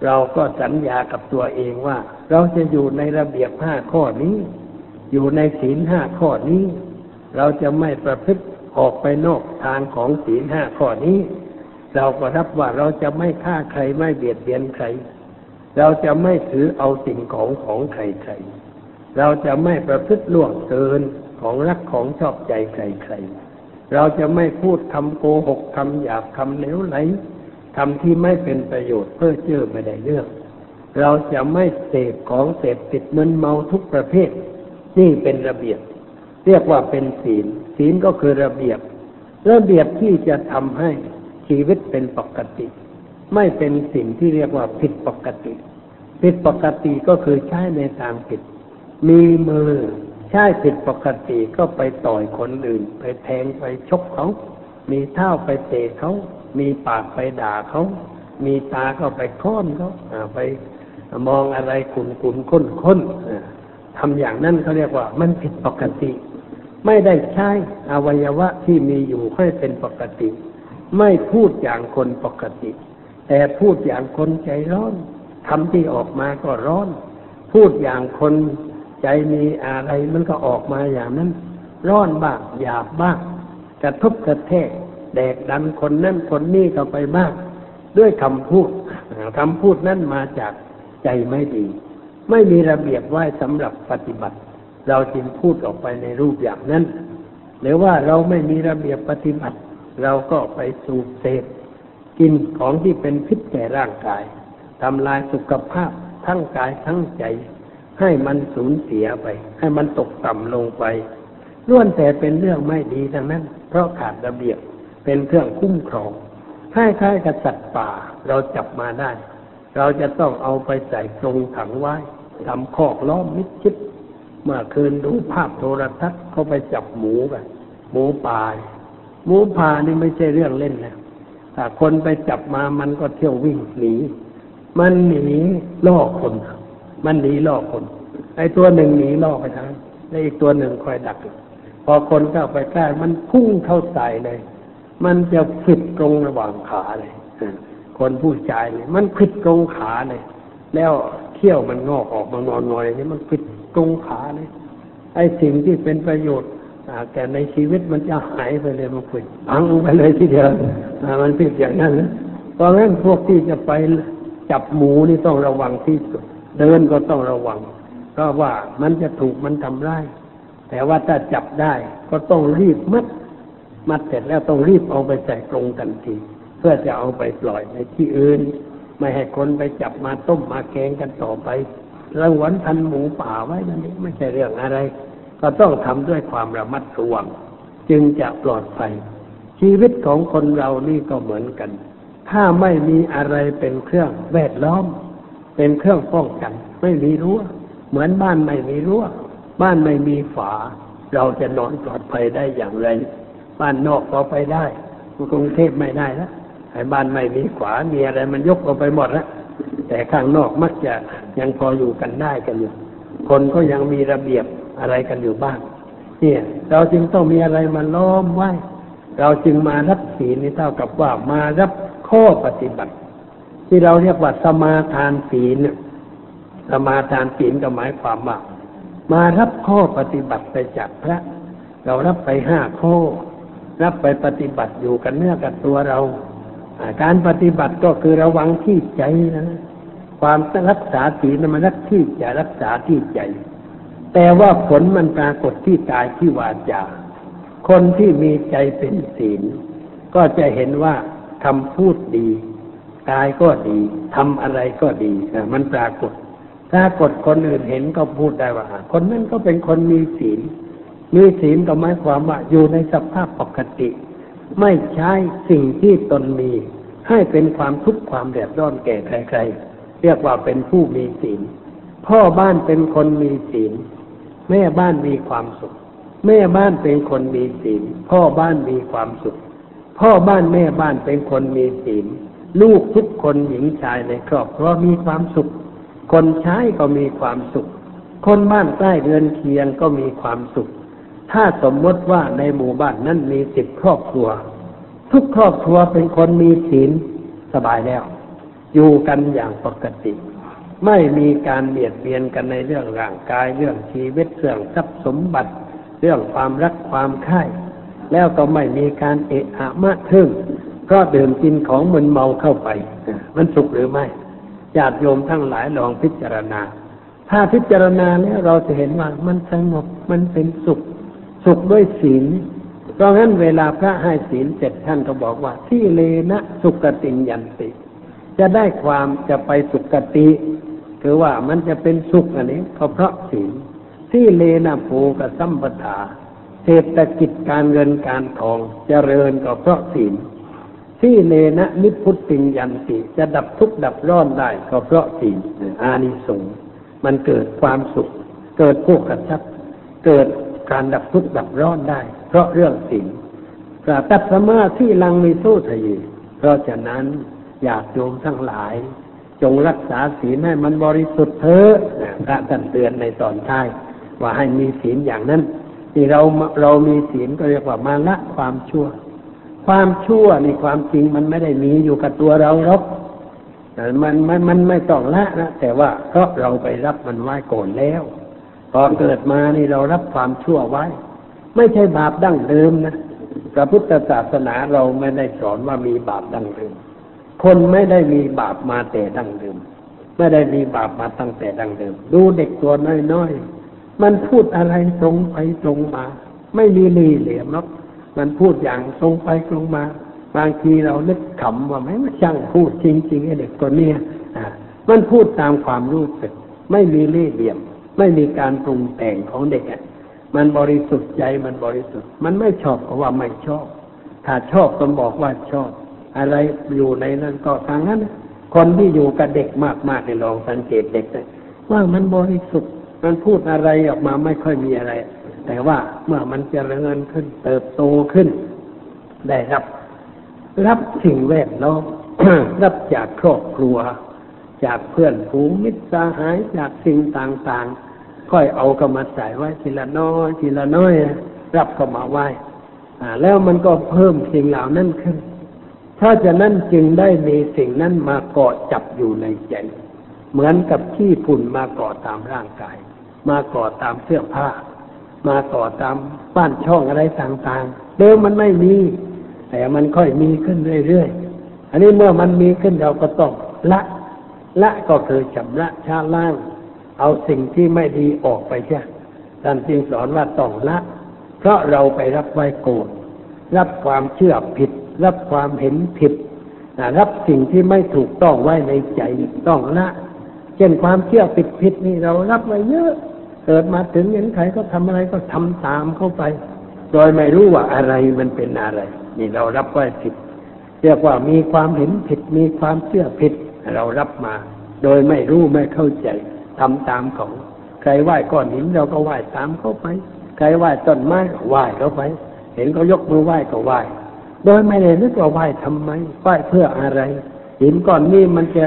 เราก็สัญญากับตัวเองว่า เราจะอยู่ในระเบียบห้าข้อนี้ อยู่ในศีลห้าข้อนี้ เราจะไม่ประพฤติออกไปนอกทางของศีลห้าข้อนี้ เราก็รับว่าเราจะไม่ฆ่าใครไม่เบียดเบียนใคร เราจะไม่ถือเอาสิ่งของของใครๆ เราจะไม่ประพฤติล่วงเกินของรักของชอบใจใครๆ เราจะไม่พูดคำโกหกคำหยาบคำเลวไหลคำที่ไม่เป็นประโยชน์เพื่อเจือไม่ได้เรื่อง เราจะไม่เสพของเสพติดมึนเมาทุกประเภท นี่เป็นระเบียบ เรียกว่าเป็นศีล ศีลก็คือระเบียบ ระเบียบที่จะทำให้ชีวิตเป็นปกติ ไม่เป็นสิ่งที่เรียกว่าผิดปกติ ผิดปกติก็คือใช้ในทางผิด มีมือใช้ผิดปกติก็ไปต่อยคนอื่น ไปแทงไปชกเขา มีเท้าไปเตะเขา มีปากไปด่าเขา มีตาก็ไปค้อนเขาไปมองอะไรขุนขุนค้นค้นทำอย่างนั้นเขาเรียกว่ามันผิดปกติ ไม่ได้ใช้อวัยวะที่มีอยู่ให้เป็นปกติ ไม่พูดอย่างคนปกติ แต่พูดอย่างคนใจร้อนคำที่ออกมาก็ร้อน พูดอย่างคนใจมีอะไรมันก็ออกมาอย่างนั้น ร้อนบ้างหยาบบ้างกระทบกระแทกแดกดันคนนั้นคนนี้เข้าไปบ้างด้วยคำพูดคำพูดนั้นมาจากใจไม่ดี ไม่มีระเบียบไว้สำหรับปฏิบัติ เราจึงพูดออกไปในรูปอย่างนั้น หรือว่าเราไม่มีระเบียบปฏิบัติ เราก็ไปสูบเสพ กินของที่เป็นพิษแก่ร่างกายทำลายสุขภาพทั้งกายทั้งใจ ให้มันสูญเสียไป ให้มันตกต่ำลงไปล้วนแต่เป็นเรื่องไม่ดีทั้งนั้น เพราะขาดระเบียบเป็นเครื่องคุ้มครองคล้ายๆกับสัตว์ป่าเราจับมาได้ เราจะต้องเอาไปใส่กรงถังไว้ทำคอกล้อมมิดชิดเมื่อคืนดูภาพโทรทัศน์เขาไปจับหมูกันหมูป่าหมูป่านี่ไม่ใช่เรื่องเล่นนะ ถ้าคนไปจับมามันก็เที่ยววิ่งหนี มันหนีล่อคน มันหนีล่อคน ไอ้ตัวหนึ่งหนีล่อไปทางแล้วอีกตัวหนึ่งคอยดัก พอคนเข้าไปใกล้มันพุ่งเข้าใส่เลย มันจะฟิดตรงระหว่างขาเลย คนผู้ชายเนี่ยมันฟิดตรงขาเลย แล้วเขี้ยวมันงอกออกมางอนงอยนี่มันฟิดตรงขาเลย ไอ้สิ่งที่เป็นประโยชน์ อ่าแก่ในชีวิตมันจะหายไปเลยมันฟิดพังไปเลยทีเดียวมันฟิดอย่างนั้นนะเพราะงั้นพวกที่จะไปจับหมูนี่ต้องระวังที่สุด เดินก็ต้องระวัง เพราะว่ามันจะถูกมันทำร้ายแต่ว่าถ้าจับได้ก็ต้องรีบมัด มัดเสร็จแล้วต้องรีบเอาไปใส่กรงทันที เพื่อจะเอาไปปล่อยในที่อื่น ไม่ให้คนไปจับมาต้มมาแกงกันต่อไปรางวัลพันหมูป่าไว้นั่นเองไม่ใช่เรื่องอะไร ก็ต้องทำด้วยความระมัดระวัง จึงจะปลอดภัย ชีวิตของคนเรานี่ก็เหมือนกัน ถ้าไม่มีอะไรเป็นเครื่องแวดล้อม เป็นเครื่องป้องกัน ไม่มีรั้ว เหมือนบ้านไม่มีรั้ว บ้านไม่มีฝา เราจะนอนปลอดภัยได้อย่างไร บ้านนอกก็ไปได้กรุงเทพไม่ได้แล้วไอ้บ้านไม่มีขวามีอะไรมันยกออกไปหมดแล้วแต่ข้างนอกมักจะยังพออยู่กันได้กันอยู่ คนก็ยังมีระเบียบอะไรกันอยู่บ้าง เนี่ย เราจึงต้องมีอะไรมาล้อมไว้ เราจึงมารับศีลนี่เท่ากับว่ามารับข้อปฏิบัติ ที่เราเรียกว่าสมาทานศีลเนี่ยสมาทานศีลก็หมายความว่ามารับข้อปฏิบัติไปจากพระ เรารับไปห้าข้อ รับไปปฏิบัติอยู่กันเนื้อกับตัวเราอ่าการปฏิบัติก็คือระวังที่ใจนะ ความรักษาศีลน่ะมันรักที่ใจรักษาที่ใจ แต่ว่าผลมันปรากฏที่กายที่วาจา คนที่มีใจเป็นศีล ก็จะเห็นว่าคำพูดดีกายก็ดีทำอะไรก็ดีมันปรากฏปรากฏคนอื่นเห็นก็พูดได้ว่า คนนั้นก็เป็นคนมีศีล มีศีลก็หมายความว่าอยู่ในสภาพปกติ ไม่ใช้สิ่งที่ตนมี ให้เป็นความทุกข์ความเดือดร้อนแก่ใครๆ เรียกว่าเป็นผู้มีศีล พ่อบ้านเป็นคนมีศีล แม่บ้านมีความสุข แม่บ้านเป็นคนมีศีล พ่อบ้านมีความสุข พ่อบ้านแม่บ้านเป็นคนมีศีล ลูกทุกคนหญิงชายในครอบครัวมีความสุข คนใช้ก็มีความสุข คนบ้านใกล้เรือนเคียงก็มีความสุข ถ้าสมมติว่าในหมู่บ้านนั้นมีสิบครอบครัว ทุกครอบครัวเป็นคนมีศีลสบายแล้ว อยู่กันอย่างปกติ ไม่มีการเบียดเบียนกันในเรื่องร่างกายเรื่องชีวิตเรื่องทรัพย์สมบัติ เรื่องความรักความใคร่แล้วก็ไม่มีการเอะอะมากขึ้นเพราะดื่มกินของมึนเมาเข้าไป มันสุขหรือไม่ญาติโยมทั้งหลายลองพิจารณา ถ้าพิจารณาแล้วเราจะเห็นว่ามันสงบมันเป็นสุข สุขด้วยศีลเพราะงั้นเวลาพระให้ศีลเสร็จท่านก็บอกว่าที่เลนะสุกติยันติ จะได้ความจะไปสุกติ คือว่ามันจะเป็นสุขอันนี้ก็เพราะศีลที่เลนะโภกสัมปทาเศรษฐกิจการเงินการทองเจริญก็เพราะศีลที่เลนะนิพุติยันติจะดับทุกข์ดับร้อนได้ก็เพราะศีลอานิสงส์มันเกิดความสุข เกิดพวกกระชับ เกิดการดับทุกข์ดับร้อนได้ เพราะเรื่องศีลพระตัสมาที่ลังมีโทษยีเพราะฉะนั้น อยากโยมทั้งหลาย จงรักษาศีลให้มันบริสุทธิ์เถอะพระท่านเตือนในตอนท้ายว่าให้มีศีลอย่างนั้นที่เราเรามีศีลก็เรียกว่ามาละความชั่ว ความชั่วในความจริงมันไม่ได้มีอยู่กับตัวเราหรอกมันมันมันไม่ต้องละนะแต่ว่าเพราะเราไปรับมันไว้ก่อนแล้วพอเกิดมานี่เรารับความชั่วไว้ ไม่ใช่บาปดั้งเดิมนะพระพุทธศาสนาเราไม่ได้สอนว่ามีบาปดั้งเดิม คนไม่ได้มีบาปมาแต่ดั้งเดิม ไม่ได้มีบาปมาตั้งแต่ดั้งเดิม ดูเด็กตัวน้อยๆ มันพูดอะไรตรงไปตรงมา ไม่มีลีเหลี่ยมหรอกมันพูดอย่างตรงไปตรงมา บางทีเรานึกขำว่าไม่มาช่างพูดจริงๆไอ้เด็กตัวเนี้ยมันพูดตามความรู้สึก ไม่มีเล่ห์เหลี่ยม ไม่มีการปรุงแต่งของเด็กอะมันบริสุทธิ์ใจมันบริสุทธิ์ มันไม่ชอบก็ว่าไม่ชอบ ถ้าชอบก็บอกว่าชอบ อะไรอยู่ในนั้นก็ทางนั้น คนที่อยู่กับเด็กมากๆในลองสังเกตเด็กนะว่ามันบริสุทธิ์มันพูดอะไรออกมาไม่ค่อยมีอะไร แต่ว่าเมื่อมันเจริญขึ้นเติบโตขึ้น ได้รับ รับสิ่งแวดล้อมรับจากครอบครัว จากเพื่อนฝูงมิตรสหายจากสิ่งต่างๆ ค่อยเอาเข้ามาใส่ไว้ทีละน้อยทีละน้อยรับเข้ามาไว้แล้วมันก็เพิ่มสิ่งเหล่านั้นขึ้น เพราะฉะนั้นจึงได้มีสิ่งนั้นมาเกาะจับอยู่ในใจ เหมือนกับขี้ฝุ่นมาเกาะตามร่างกาย มาเกาะตามเสื้อผ้า มาเกาะตามบ้านช่องอะไรต่างๆเดิมมันไม่มี แต่มันค่อยมีขึ้นเรื่อยๆ อันนี้เมื่อมันมีขึ้นเราก็ต้องละ ละก็คือชำระชาล้าง เอาสิ่งที่ไม่ดีออกไปใช่ท่านจึงสอนว่าต้องละ เพราะเราไปรับไว้โกรธรับความเชื่อผิด รับความเห็นผิดนะรับสิ่งที่ไม่ถูกต้องไว้ในใจต้องละเช่นความเชื่อผิดผิดๆนี่เรารับไว้เยอะเกิดมาถึงเห็นใครก็ทำอะไรก็ทำตามเข้าไป โดยไม่รู้ว่าอะไรมันเป็นอะไร นี่เรารับไว้ผิดเรียกว่ามีความเห็นผิด มีความเชื่อผิด เรารับมา โดยไม่รู้ไม่เข้าใจทำตามเขาใครไหว้ก้อนหินเราก็ไหว้ตามเข้าไป ใครไหว้ต้นไม้ก็ไหว้เข้าไป เห็นเขายกมือไหว้ก็ไหว้ โดยไม่ได้นึกว่าไหว้ทำไมไหว้เพื่ออะไร หินก้อนนี้มันจะ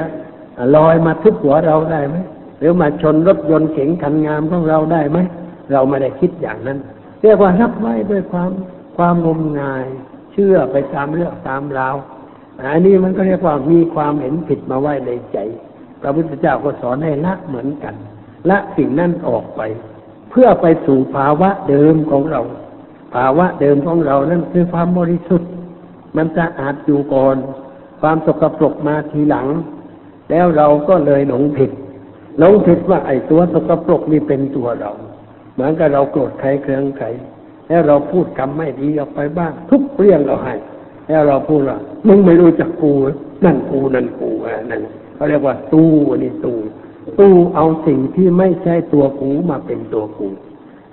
ลอยมาทุบหัวเราได้ไหมหรือมาชนรถยนต์เก๋งคันงามของเราได้ไหมเราไม่ได้คิดอย่างนั้น เรียกว่ารับไว้ด้วยความความงมงาย เชื่อไปตามเรื่องตามราวอันนี้มันก็เรียกว่ามีความเห็นผิดมาไว้ในใจพระพุทธเจ้าก็สอนให้ละเหมือนกันละสิ่งนั้นออกไป เพื่อไปสู่ภาวะเดิมของเรา ภาวะเดิมของเรานั่นคือความบริสุทธิ์ มันจะอาจอยู่ก่อน ความสกปรกมาทีหลัง แล้วเราก็เลยหลงผิดหลงผิดว่าไอ้ตัวสกปรกนี่เป็นตัวเรา เหมือนกับเราโกรธใครเครืองใครแล้วเราพูดคำไม่ดีออกไปบ้าง ทุกเรื่องเราให้แล้วเราพูดว่ามึงไม่รู้จักกูนั่นกูนั่นกูนั่นเขาเรียกว่าตู้นี่ตู้ตู้เอาสิ่งที่ไม่ใช่ตัวกูมาเป็นตัวกู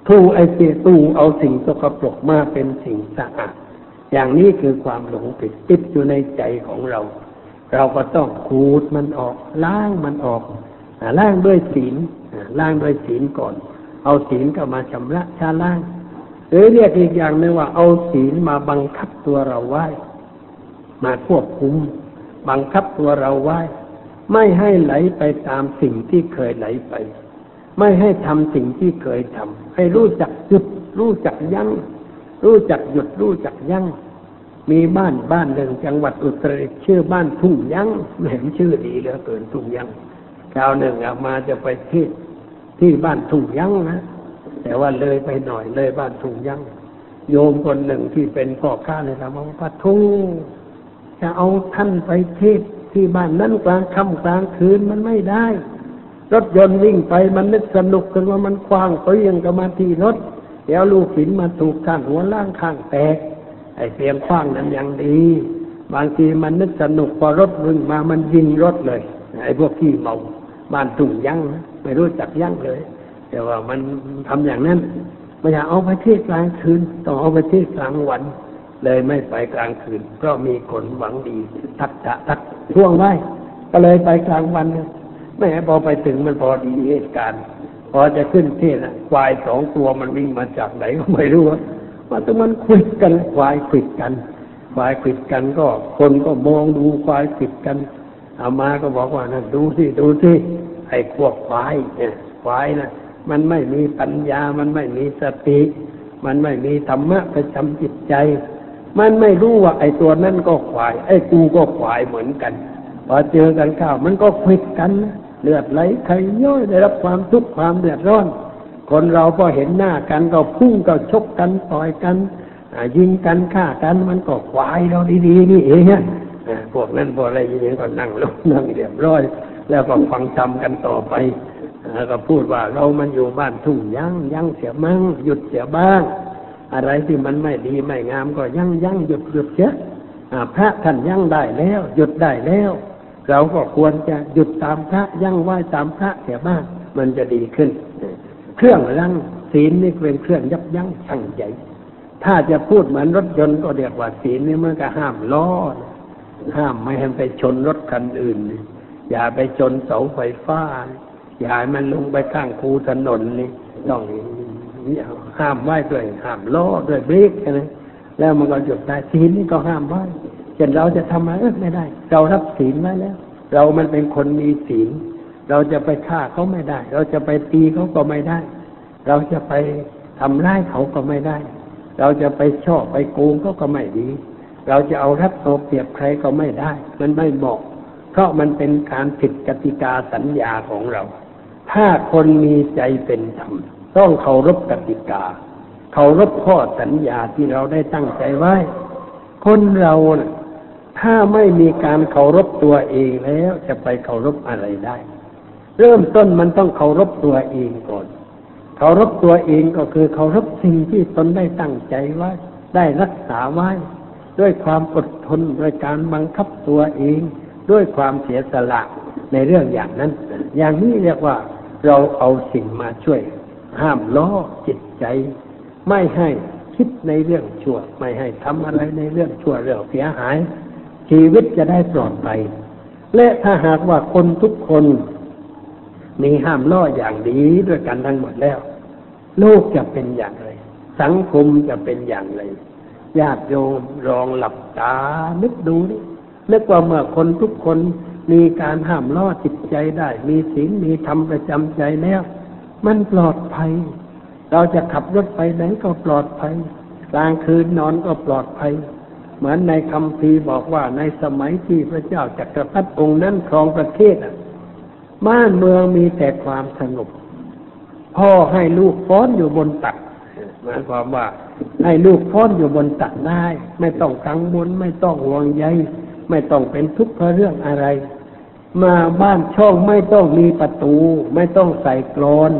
ทูไอเสียตู้เอาสิ่งสกปรกมาเป็นสิ่งสะอาด อย่างนี้คือความหลงผิดติดอยู่ในใจของเรา เราก็ต้องขูดมันออก ล้างมันออกอล้างด้วยศีลล้างด้วยศีลก่อน เอาศีลก็มาชำระชาล้าง หรือเรียกอีกอย่างหนึ่งว่าเอาศีลมาบังคับตัวเราไว้ มาควบคุม บังคับตัวเราไว้ ไม่ให้ไหลไปตามสิ่งที่เคยไหลไป ไม่ให้ทำสิ่งที่เคยทำให้รู้จักหยุดรู้จักยัง้ง รู้จักหยุดรู้จักยัง้งมีบ้านบ้านหนึ่งจังหวัดอุตรดิตถ์ชื่อบ้านทุ่งยัง้งเห็นชื่อดีเหลือเกินทุ่งยัง้งคราวหนึ่งออกมาจะไปที่ที่บ้านทุ่งยั้งนะแต่ว่าเลยไปหน่อยเลยบ้านทุ่งยั้งโยมคนหนึ่งที่เป็นพ่อค้าเลยนะบอกว่าพระทุ่งจะเอาท่านไปเทศที่บ้านนั้นกลางค่ำกลางคืนมันไม่ได้ รถยนต์วิ่งไปมันนึกสนุกกันว่ามันคว้างเปรี้ยงกับมาที่รถ เดี๋ยวลูกหินมาถูกข้างหัวล่างข้างแตก ไอ้เสียงคว้างนั้นยังดี บางทีมันนึกสนุกพอรถวิ่งมามันยิงรถเลย ไอ้พวกที่เมาบ้านตุ่งยั้งไม่รู้จักยั้งเลย แต่ว่ามันทำอย่างนั้นไม่อยากเอาไปเทศกลางคืนต้องเอาไปเทศกลางวัน เลยไม่ไปกลางคืน เพราะมีคนหวังดีทักจะทักท่วงไว้ก็เลยไปกลางวันแม่พอไปถึงมันพอดีเหตุการณ์ พอจะขึ้นเทศน์น่ะควายสองตัวมันวิ่งมาจากไหนก็ไม่รู้ว่าว่าแต่มันควิดกันควายควิดกันควายควิดกันก็ คนก็มองดูควายควิดกันอามาก็บอกว่านั่นดูสิดูสิไอ้พวกควายเนี่ยควายนะมันไม่มีปัญญา มันไม่มีสติ มันไม่มีธรรมะประจำจิตใจ มันไม่รู้ว่าไอ้ตัวนั่นก็ควาย ไอ้กูก็ควายเหมือนกันพอเจอกันข้าวมันก็ควิดกันนะ เลือดไหลใครย่อยได้รับความทุกข์ความเดือดร้อน คนเราพอเห็นหน้ากันก็พุ่งก็ชกกันต่อยกันยิงกันฆ่ากันมันก็ควายเราดีๆนี่เองอะพวกนั้นพวกอะไรอย่างนี้ก็นั่งลงนั่งเรียบร้อย แล้วก็ฟังธรรมกันต่อไปก็พูดว่าเรามันอยู่บ้านทุ่งยั้งยั้งเสียมั่งหยุดเสียบ้าง อะไรที่มันไม่ดีไม่งามก็ยั้งยั้งหยุดหยุดเสียพระท่านยั้งได้แล้ว หยุดได้แล้ว เราก็ควรจะหยุดตามพระยั่งไหว้ตามพระเสียบ้างมันจะดีขึ้น เครื่องลังศีลนี่เป็นเครื่องยับยั้งชั่งใจ ถ้าจะพูดเหมือนรถยนต์ก็เรียกว่าศีลนี่มันก็ห้ามล้อห้ามไม่ให้ไปชนรถคันอื่น อย่าไปชนเสาไฟฟ้า อย่าให้มันลงไปข้างคูถนนนี่ต้องห้ามไหว้ด้วยห้ามล้อด้วยเบรกนะแล้วมันก็หยุดได้ศีลนี่ก็ห้ามไหว้ ช่นเราจะทำอะไรเอ้ยไม่ได้ เรารับศีลไว้แล้ว เรามันเป็นคนมีศีล เราจะไปฆ่าเขาไม่ได้ เราจะไปตีเขาก็ไม่ได้ เราจะไปทำร้ายเขาก็ไม่ได้ เราจะไปชอบไปโกงเขาก็ไม่ดี เราจะเอารัดเอาเปรียบใครก็ไม่ได้ มันไม่เหมาะเพราะมันเป็นการผิดกติกาสัญญาของเรา ถ้าคนมีใจเป็นธรรมต้องเคารพกติกาเคารพข้อสัญญาที่เราได้ตั้งใจไว้ คนเรานะ ถ้าไม่มีการเคารพตัวเองแล้วจะไปเคารพอะไรได้ เริ่มต้นมันต้องเคารพตัวเองก่อน เคารพตัวเองก็คือเคารพสิ่งที่ตนได้ตั้งใจไว้ได้รักษาไว้ ด้วยความอดทนโดยการบังคับตัวเอง ด้วยความเสียสละในเรื่องอย่างนั้น อย่างนี้เรียกว่าเราเอาสิ่งมาช่วย ห้ามล้อจิตใจ ไม่ให้คิดในเรื่องชั่ว ไม่ให้ทำอะไรในเรื่องชั่วเรื่องเสียหาย ชีวิตจะได้ปลอดภัย และถ้าหากว่าคนทุกคนมีห้ามล่ออย่างดีด้วยกันทั้งหมดแล้ว โลกจะเป็นอย่างไร สังคมจะเป็นอย่างไรญาติโยมลองหลับตา นึกดูนี่นึกว่าเมื่อคนทุกคนมีการห้ามล่อจิตใจได้ มีศีลมีธรรมประจำใจแล้ว มันปลอดภัย เราจะขับรถไปไหนก็ปลอดภัยกลางคืนนอนก็ปลอดภัย เหมือนในคำพีบอกว่าในสมัยที่พระเจ้าจักรพรรดิองค์นั้นครองประเทศน่ะบ้านเมืองมีแต่ความสงบพ่อให้ลูกฟ้อนอยู่บนตักหมายความว่า ให้ลูกฟ้อนอยู่บนตักได้ ไม่ต้องกังวลไม่ต้องห่วงใยไม่ต้องเป็นทุกข์เพราะเรื่องอะไร มาบ้านช่องไม่ต้องมีประตู ไม่ต้องใส่กรอน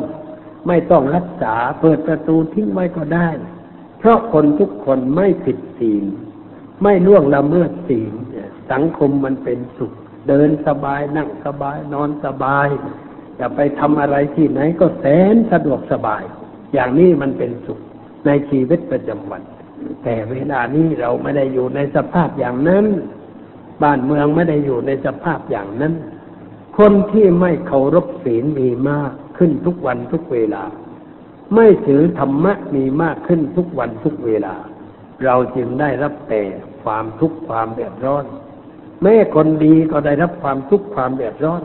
ไม่ต้องรักษา เปิดประตูทิ้งไว้ก็ได้ เพราะคนทุกคนไม่ผิดศีล ไม่ล่วงละเมิดศีลสังคมมันเป็นสุข เดินสบายนั่งสบายนอนสบายจะไปทำอะไรที่ไหนก็แสนสะดวกสบาย อย่างนี้มันเป็นสุขในชีวิตประจำวัน แต่เวลานี้เราไม่ได้อยู่ในสภาพอย่างนั้น บ้านเมืองไม่ได้อยู่ในสภาพอย่างนั้น คนที่ไม่เคารพศีลมีมากขึ้นทุกวันทุกเวลา ไม่ถือธรรมะมีมากขึ้นทุกวันทุกเวลา เราจึงได้รับแต่ความทุกข์ความเดือดร้อน แม่คนดีก็ได้รับความทุกข์ความเดือดร้อน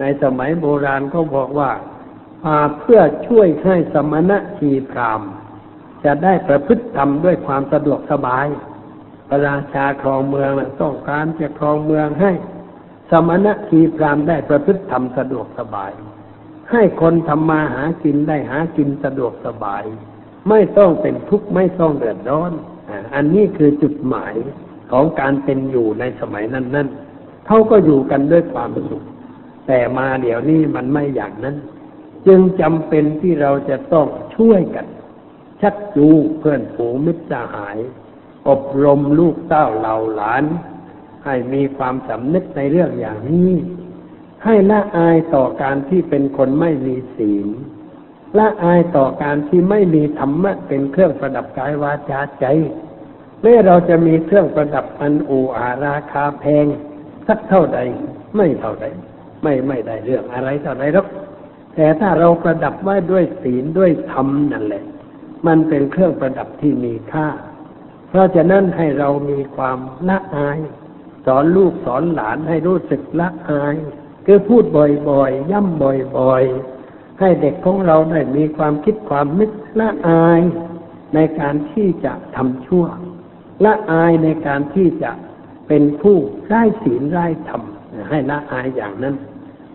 ในสมัยโบราณก็บอกว่ามาเพื่อช่วยให้สมณะชีพรามจะได้ประพฤติธรรมด้วยความสะดวกสบาย พระราชาครองเมืองนะต้องการจะครองเมืองให้ สมณะชีพรามได้ประพฤติธรรมสะดวกสบาย ให้คนทำมาหากินได้หากินสะดวกสบาย ไม่ต้องเป็นทุกข์ไม่ต้องเดือดร้อน อันนี้คือจุดหมายของการเป็นอยู่ในสมัยนั้นนั้นเขาก็อยู่กันด้วยความสุข แต่มาเดี๋ยวนี้มันไม่อย่างนั้น จึงจำเป็นที่เราจะต้องช่วยกัน ชักจูงเพื่อนฝูงมิตรสหาย อบรมลูกเต้าเหล่าหลาน ให้มีความสำนึกในเรื่องอย่างนี้ ให้ละอายต่อการที่เป็นคนไม่มีศีล ละอายต่อการที่ไม่มีธรรมะเป็นเครื่องประดับกายวาจาใจแม้เราจะมีเครื่องประดับอันอูอาราคาแพง สักเท่าใด ไม่เท่าใด ไม่ไม่ได้เรื่องอะไรเท่าใดหรอกแต่ถ้าเราประดับไว้ด้วยศีลด้วยธรรมนั่นแหละ มันเป็นเครื่องประดับที่มีค่า เพราะฉะนั้นให้เรามีความละอาย สอนลูกสอนหลานให้รู้สึกละอาย คือพูดบ่อยๆ ย่ำบ่อยๆ ให้เด็กของเราได้มีความคิดความนึกละอายในการที่จะทำชั่ว ละอายในการที่จะเป็นผู้ไร้ศีลไร้ธรรมให้ละอายอย่างนั้น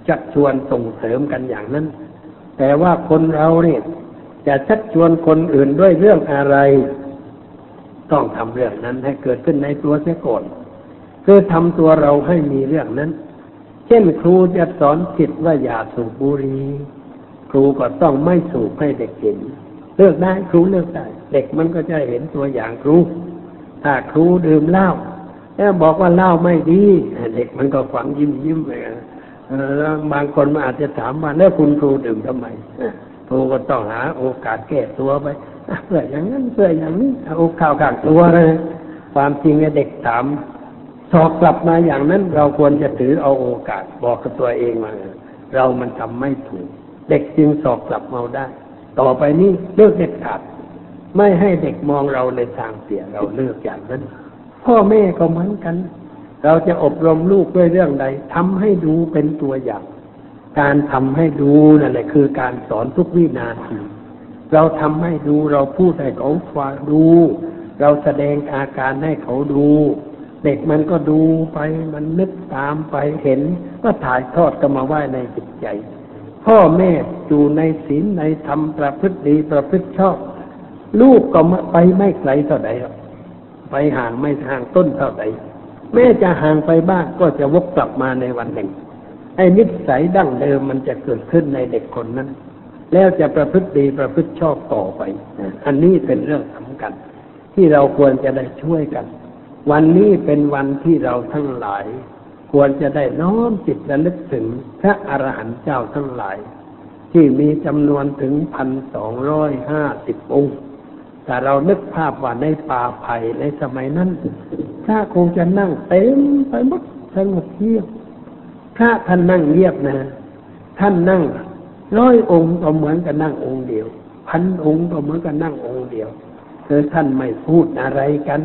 ชักชวนส่งเสริมกันอย่างนั้น แต่ว่าคนเราเนี่ยจะชักชวนคนอื่นด้วยเรื่องอะไร ต้องทำเรื่องนั้นให้เกิดขึ้นในตัวเสียก่อนคือทำตัวเราให้มีเรื่องนั้น เช่นครูจะสอนจิตว่าอย่าสูบบุหรี่ ครูก็ต้องไม่สูบให้เด็กเห็นเลิกได้ครูเลิกได้เด็กมันก็จะเห็นตัวอย่างครู ถ้าครูดื่มเหล้าแล้วบอกว่าเหล้าไม่ดีเด็กมันก็ฟังยิ้มยิ้มไปแล้วบางคนมันอาจจะถามว่าแล้วคุณครูดื่มทำไมครูก็ต้องหาโอกาสแก้ตัวไปเพื่ออย่างนั้นเพื่ออย่างนี้เอาข่าวกากตัวเลยความจริงเนี่ยเด็กถามสอบกลับมาอย่างนั้นเราควรจะถือเอาโอกาสบอกกับตัวเองมาเรามันทำไม่ถูก เด็กจึงสอบกลับมาได้ ต่อไปนี้เลิกเด็ดขาด ไม่ให้เด็กมองเราในทางเสียเราเลิกอย่างนั้น พ่อแม่ก็เหมือนกัน เราจะอบรมลูกด้วยเรื่องใดทำให้ดูเป็นตัวอย่าง การทำให้ดูนั่นแหละคือการสอนทุกวินาที เราทำให้ดูเราพูดให้เขาฟังดู เราแสดงอาการให้เขาดูเด็กมันก็ดูไปมันนึกตามไปเห็น ก็ถ่ายทอดกันมาไว้ในจิตใจ พ่อแม่อยู่ในศีลในธรรมประพฤติดีประพฤติชอบ ลูกก็ไปไม่ไกลเท่าใดหรอกไปห่างไม่ห่างต้นเท่าใดแม้จะห่างไปบ้างก็จะวกกลับมาในวันหนึ่ง ไอ้นิสัยดั้งเดิมมันจะเกิดขึ้นในเด็กคนนั้น แล้วจะประพฤติดีประพฤติชอบต่อไป อันนี้เป็นเรื่องสำคัญที่เราควรจะได้ช่วยกัน วันนี้เป็นวันที่เราทั้งหลาย ควรจะได้น้อมจิตระลึกถึงพระอรหันต์เจ้าทั้งหลาย ที่มีจำนวนถึงพันสองร้อยห้าสิบองค์แต่เรานึกภาพว่าในป่าไผ่ในสมัยนั้นถ้าคงจะนั่งเต็มไปหมดสงบเงียบพระท่านนั่งเงียบนะ ท่านนั่งร้อยองค์ก็เหมือนกับนั่งองค์เดียว พันองค์ก็เหมือนกับนั่งองค์เดียวคือท่านไม่พูดอะไรกัน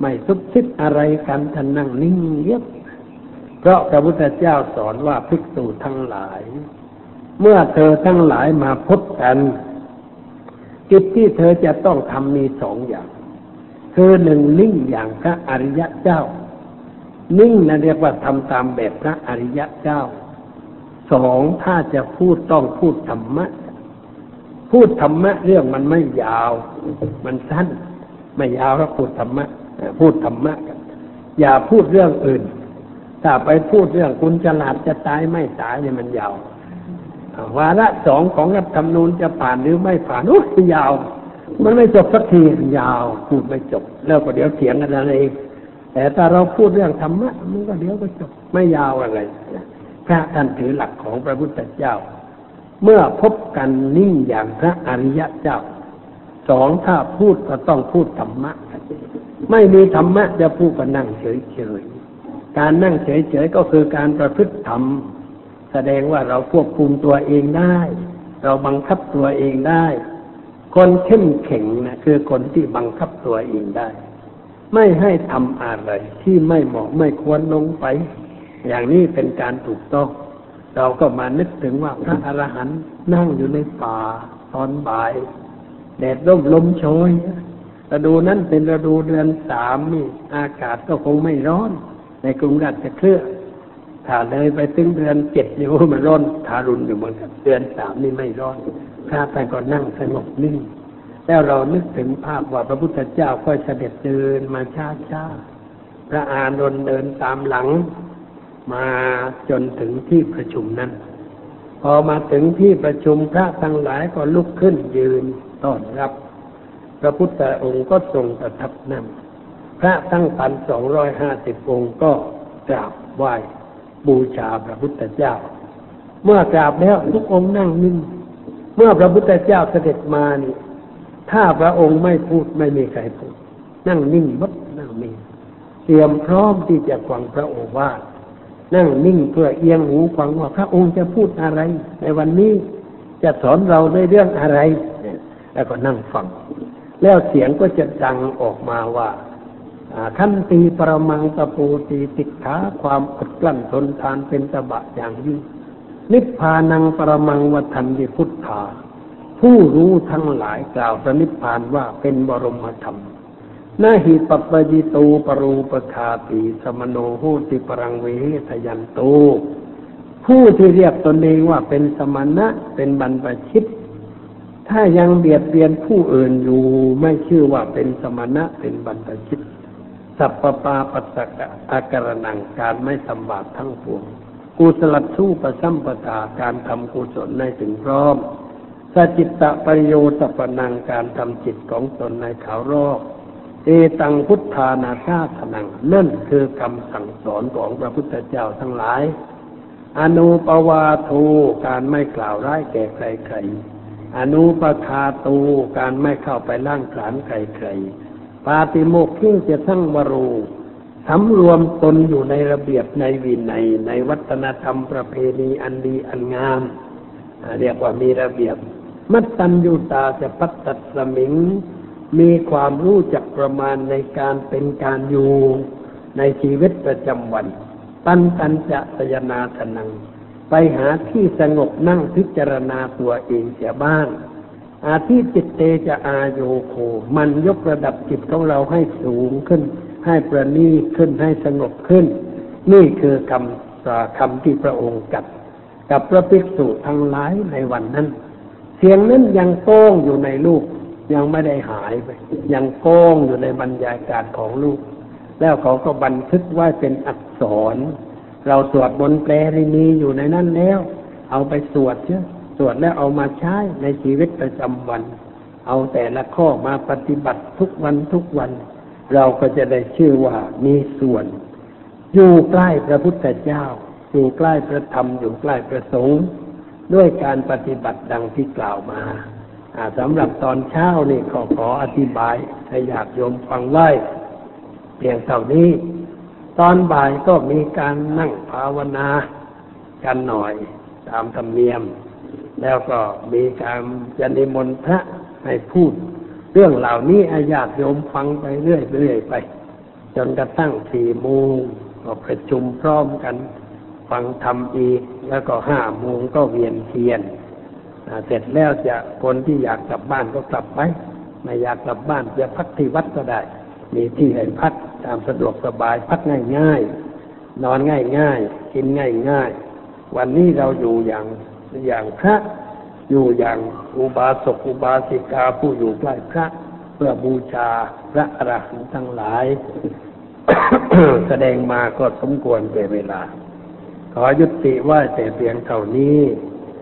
ไม่ซุบซิบอะไรกันท่านนั่งนิ่งเงียบ เพราะพระพุทธเจ้าสอนว่าภิกษุทั้งหลาย เมื่อเธอทั้งหลายมาพบกันกิจที่เธอจะต้องทำมีสองอย่าง คือหนึ่งนิ่งอย่างพระอริยะเจ้า นิ่งนะเรียกว่าทำตามแบบพระอริยะเจ้า สองถ้าจะพูดต้องพูดธรรมะ พูดธรรมะเรื่องมันไม่ยาว มันสั้น ไม่ยาวแล้วพูดธรรมะ พูดธรรมะกันอย่าพูดเรื่องอื่น ถ้าไปพูดเรื่องคุณฉลาดจะตายไม่ตายเนี่ยมันยาววาระสองของรัฐธรรมนูญจะผ่านหรือไม่ผ่านโอ้ยยาว มันไม่จบสักทียาว พูดไม่จบ แล้วก็เดี๋ยวเถียงกันอะไรแต่ถ้าเราพูดเรื่องธรรมะมันก็เดี๋ยวก็จบไม่ยาวอะไรพระท่านถือหลักของพระพุทธเจ้า เมื่อพบกันนิ่งอย่างพระอริยะเจ้าสองถ้าพูดก็ต้องพูดธรรมะ ไม่มีธรรมะจะพูดก็นั่งเฉย การนั่งเฉยๆก็คือการประพฤติธรรม แสดงว่าเราควบคุมตัวเองได้ เราบังคับตัวเองได้ คนเข้มแข็งนะคือคนที่บังคับตัวเองได้ ไม่ให้ทำอะไรที่ไม่เหมาะไม่ควรลงไป อย่างนี้เป็นการถูกต้อง เราก็มานึกถึงว่าพระอรหันต์นั่งอยู่ในป่าตอนบ่ายแดดร่มลมโชยฤดูนั้นเป็นฤดูเดือนสามนี่อากาศก็คงไม่ร้อน ในกรุงราชเครือถ้าเลยไปถึงเดือนเจ็ดนี่มันร้อนทารุณอยู่เหมือนกันเดือนสามนี่ไม่ร้อนพระท่านก็นั่งสงบนิ่ง แล้วเรานึกถึงภาพว่าพระพุทธเจ้าค่อยเสด็จเดินมาช้าช้าพระอานนท์เดินตามหลัง มาจนถึงที่ประชุมนั้น พอมาถึงที่ประชุมพระทั้งหลายก็ลุกขึ้นยืนต้อนรับ พระพุทธองค์ก็ทรงประทับนั่ง ระทั้งพันสองร้อยห้าสิบองค์ก็กราบไหว้บูชาพระพุทธเจ้า เมื่อกราบแล้วทุกองค์นั่งนิ่งเมื่อพระพุทธเจ้าเสด็จมานี่ ถ้าพระองค์ไม่พูดไม่มีใครพูด นั่งนิ่งบัดนั่งนิ่งเตรียมพร้อมที่จะฟังพระโอวาทนั่งนิ่งเพื่อเอียงหูฟังว่าพระองค์จะพูดอะไร ในวันนี้จะสอนเราในเรื่องอะไร แล้วก็นั่งฟัง แล้วเสียงก็จะดังออกมาว่า ขันตีปรมังตะปูตีติขาความอดกลั้นทนทานเป็นตบะอย่างยิ่งนิพพานังปรมังวัฏันดิพุทธา ผู้รู้ทั้งหลายกล่าวพระนิพพานว่าเป็นบรมธรรมนาหิปปจิตูปรูปคาติสมโนโหติปรังเวทยันโตผู้ที่เรียกตนเองว่าเป็นสมณะเป็นบรรพชิต ถ้ายังเบียดเบียนผู้อื่นอยู่ไม่ชื่อว่าเป็นสมณะเป็นบรรพชิต สัพปปาปัสสะอาการนังการไม่ทำบาปทั้งปวงกุศลสู้ประสัมปทาการทำกุศลในถึงพร้อมสจิตตะประโยชน์ปนังการทำจิตของตนในขาวรอบเอตังพุทธานาชาสนังนั่นคือคำสั่งสอนของพระพุทธเจ้าทั้งหลาย อนุปวาทูการไม่กล่าวร้ายแก่ใครๆอนุปคาตูการไม่เข้าไปล่างขานใครๆ ปาติโมกขิงจะทั้งวรูสำรวมตนอยู่ในระเบียบในวินัยในวัฒนธรรมประเพณีอันดีอันงาม เรียกว่ามีระเบียบ มัตตัญญูตาจะพัตตัดสมิง มีความรู้จักประมาณในการเป็นการอยู่ในชีวิตประจำวัน ปันตันจะสยนาสนัง ไปหาที่สงบนั่งพิจารณาตัวเองเสียบ้าง อาทิจิตเตจะอาโยโค มันยกระดับจิตของเราให้สูงขึ้น ให้ประณีขึ้นให้สงบขึ้น นี่คือคำคำที่พระองค์กัดกับพระภิกษุทั้งหลายในวันนั้น เสียงนั้นยังโก้งอยู่ในลูก ยังไม่ได้หายไป ยังโก้งอยู่ในบรรยากาศของลูก แล้วเขาก็บันทึกไว้เป็นอักษร เราสวดบนแปลนีอยู่ในนั้นแล้ว เอาไปสวดเชื่อ สวดแล้วเอามาใช้ในชีวิตประจำวัน เอาแต่ละข้อมาปฏิบัติทุกวันทุกวัน เราก็จะได้ชื่อว่ามีส่วน อยู่ใกล้พระพุทธเจ้า อยู่ใกล้พระธรรมอยู่ใกล้พระสงฆ์ด้วยการปฏิบัติดังที่กล่าวมาสำหรับตอนเช้านี่ขอขออธิบายให้ญาติโยมฟังไว้เพียงเท่านี้ ตอนบ่ายก็มีการนั่งภาวนา กันหน่อยตามธรรมเนียม แล้วก็มีการจะนิมนต์พระให้พูด เรื่องเหล่านี้ให้ญาติโยมฟังไปเรื่อยๆเรื่อยไป จนกระทั่งสี่โมงก็ประชุมพร้อมกัน ฟังธรรมอีก แล้วก็ห้าโมงก็เวียนเทียนเสร็จแล้วจะคนที่อยากกลับบ้านก็กลับไปไม่อยากกลับบ้านจะพักที่วัดก็ได้ มีที่ให้พักตามสะดวกสบายพักง่ายๆนอนง่ายๆกินง่ายๆวันนี้เราอยู่อย่าง อย่างพระอยู่อย่างอุบาสกอุบาสิกาผู้อยู่ใกล้พระเพื่อบูชาพระอรหันต์ทั้งหลาย แสดงมาก็สมควรเป็นเวลา ขอยุติไว่าแต่เพียงเท่านี้